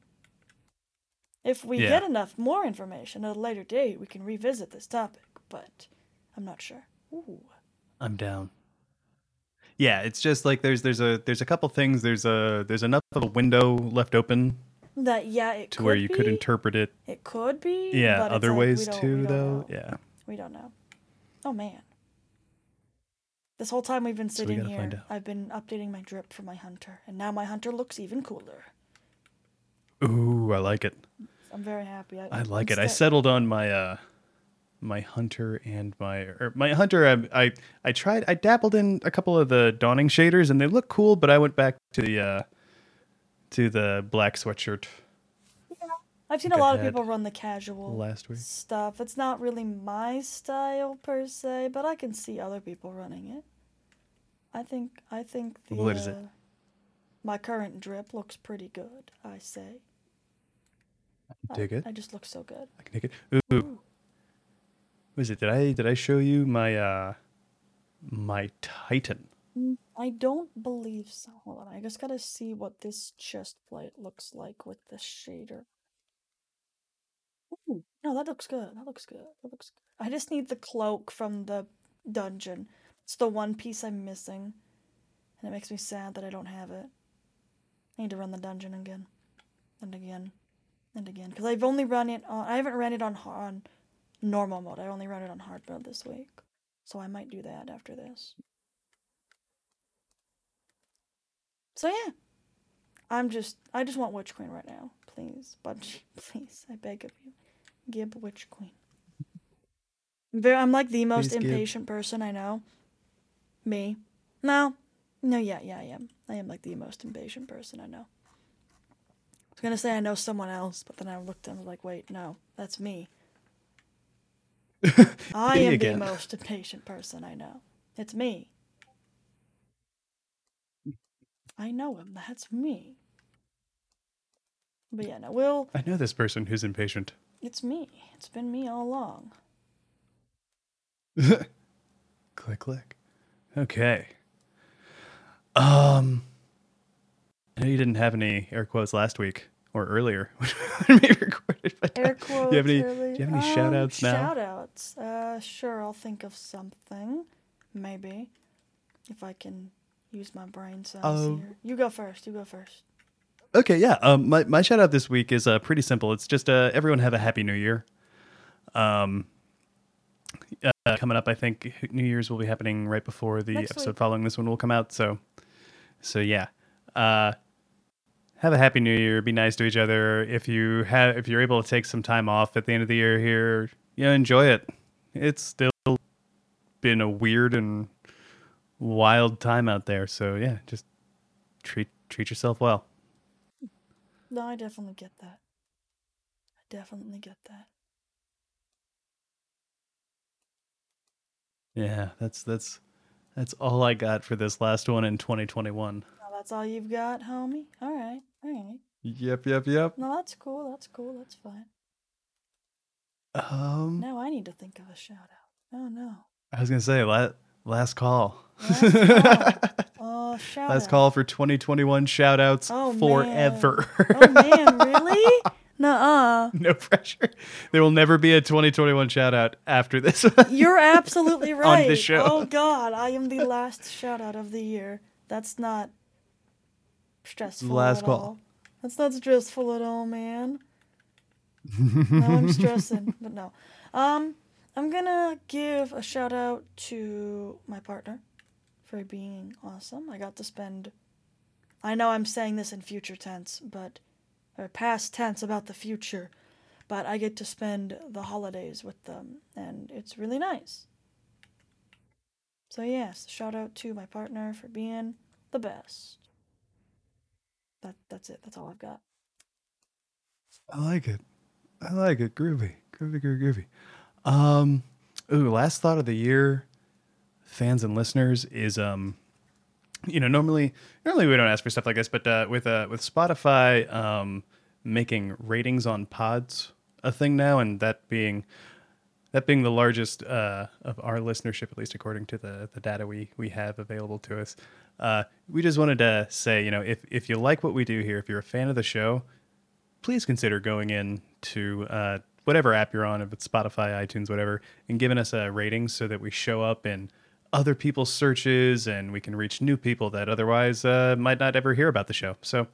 If we Yeah. get enough more information at a later date, we can revisit this topic, but I'm not sure. Ooh. I'm down. Yeah, it's just like there's there's a there's a couple things. There's a there's enough of a window left open That yeah, it to could where you could interpret it. It could be. Yeah, other like, ways too, though. know. Yeah. We don't know. Oh man. This whole time we've been sitting gotta find here. I've been updating my drip for my hunter, and now my hunter looks even cooler. Ooh, I like it. I'm very happy. I like it. I settled on my uh my hunter and my or my hunter I, I I tried I dabbled in a couple of the dawning shaders and they look cool, but I went back to the uh to the black sweatshirt I've seen a I lot of people run the casual last week. stuff. It's not really my style per se, but I can see other people running it. I think I think the What is it? uh, my current drip looks pretty good. I say. Dig I, it. I just look so good. I can take it. Ooh. Was it did I did I show you my uh my Titan? Mm, I don't believe so. Hold on, I just gotta see what this chest plate looks like with the shader. Ooh, no, that looks good. That looks good. That looks good. I just need the cloak from the dungeon. It's the one piece I'm missing. And it makes me sad that I don't have it. I need to run the dungeon again. And again. And again. Because I've only run it on I haven't run it on on normal mode. I only run it on hard mode this week. So I might do that after this. So yeah, I'm just I just want Witch Queen right now, please, bunch, <laughs> please, I beg of you, give Witch Queen. I'm like the most Please give. impatient person I know. Me, no, no, yeah, yeah, I am. I am like the most impatient person I know. I was gonna say I know someone else, but then I looked and was like, wait, no, that's me. <laughs> I am again. the most impatient person I know. It's me. I know him. That's me. But yeah, no, Will, I know this person who's impatient. it's me. It's been me all along. <laughs> click click. Okay. Um you didn't have any air quotes last week or earlier <laughs> when we recorded. But, uh, Air quotes. do you have any early- do you have any um, shout outs now? Shout outs. Uh, sure, I'll think of something. Maybe. If I can use my brain cells Um, here. You go first. You go first. Okay, yeah. Um, my my shout out this week is uh, pretty simple. It's just uh, everyone have a happy New Year. Um, uh, coming up, I think New Year's will be happening right before the Next episode week. following this one will come out. So, so yeah. Uh, have a happy New Year. Be nice to each other. If you have, if you're able to take some time off at the end of the year here, you know, enjoy it. It's still been a weird and wild time out there. So yeah, just treat treat yourself well. No, I definitely get that. I definitely get that. Yeah, that's that's that's all I got for this last one in 2021. That's all you've got, homie? Alright, alright. Yep, yep, yep. No, that's cool, that's cool, that's fine. Um, Now I need to think of a shout out. Oh no. I was gonna say la- last call. Last <laughs> call. Oh, shout last out. call for 2021 shout outs Oh, man. forever. <laughs> Oh man, really? Nuh-uh. <laughs> no pressure. There will never be a 2021 shout out after this. You're absolutely right. on the show. Oh god, I am the last shout out of the year. That's not stressful Last at call. all. That's not stressful at all, man. now I'm stressing, but no. Um, I'm gonna give a shout out to my partner for being awesome. I got to spend. I know I'm saying this in future tense, but or past tense about the future, but I get to spend the holidays with them, and it's really nice. So yes, shout out to my partner for being the best. That that's it. That's all I've got. I like it. I like it. Groovy. Groovy, groovy, groovy. Um, ooh, last thought of the year, fans and listeners, is um, you know, normally normally we don't ask for stuff like this, but uh, with uh with Spotify um making ratings on pods a thing now, and that being that being the largest uh, of our listenership, at least according to the, the data we, we have available to us, uh, we just wanted to say, you know, if, if you like what we do here, if you're a fan of the show, please consider going in to uh, whatever app you're on, if it's Spotify, iTunes, whatever, and giving us a rating so that we show up in other people's searches and we can reach new people that otherwise uh, might not ever hear about the show. So,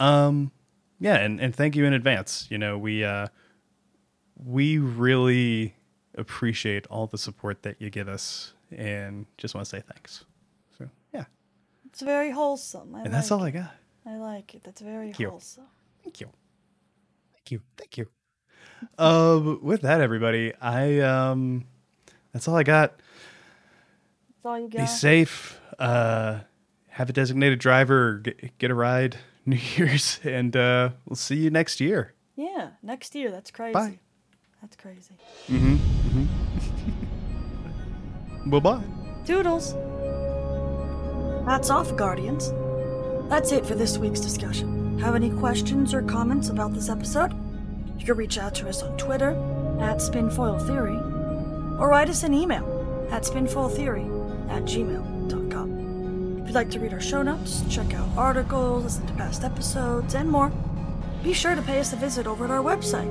um, yeah, and, and thank you in advance. You know, we uh, we really appreciate all the support that you give us and just want to say thanks. So yeah, It's very wholesome. I and that's all I it. got. I like it. That's very you. wholesome. Thank you. Thank you. Thank you. <laughs> Um, with that, everybody, I um, that's all I got. That's all you Be safe. Uh, have a designated driver. Get, get a ride. <laughs> New Year's, and uh, we'll see you next year. Yeah, next year. That's crazy. Bye. That's crazy. Mm-hmm. <laughs> Bye bye. Toodles. That's off, Guardians. That's it for this week's discussion. Have any questions or comments about this episode? You can reach out to us on Twitter at Spinfoil Theory or write us an email at spinfoiltheory at gmail.com. If you'd like to read our show notes, check out articles, listen to past episodes, and more, be sure to pay us a visit over at our website,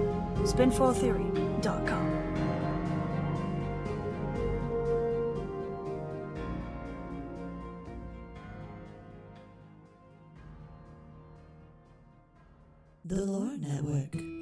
The Lore Network.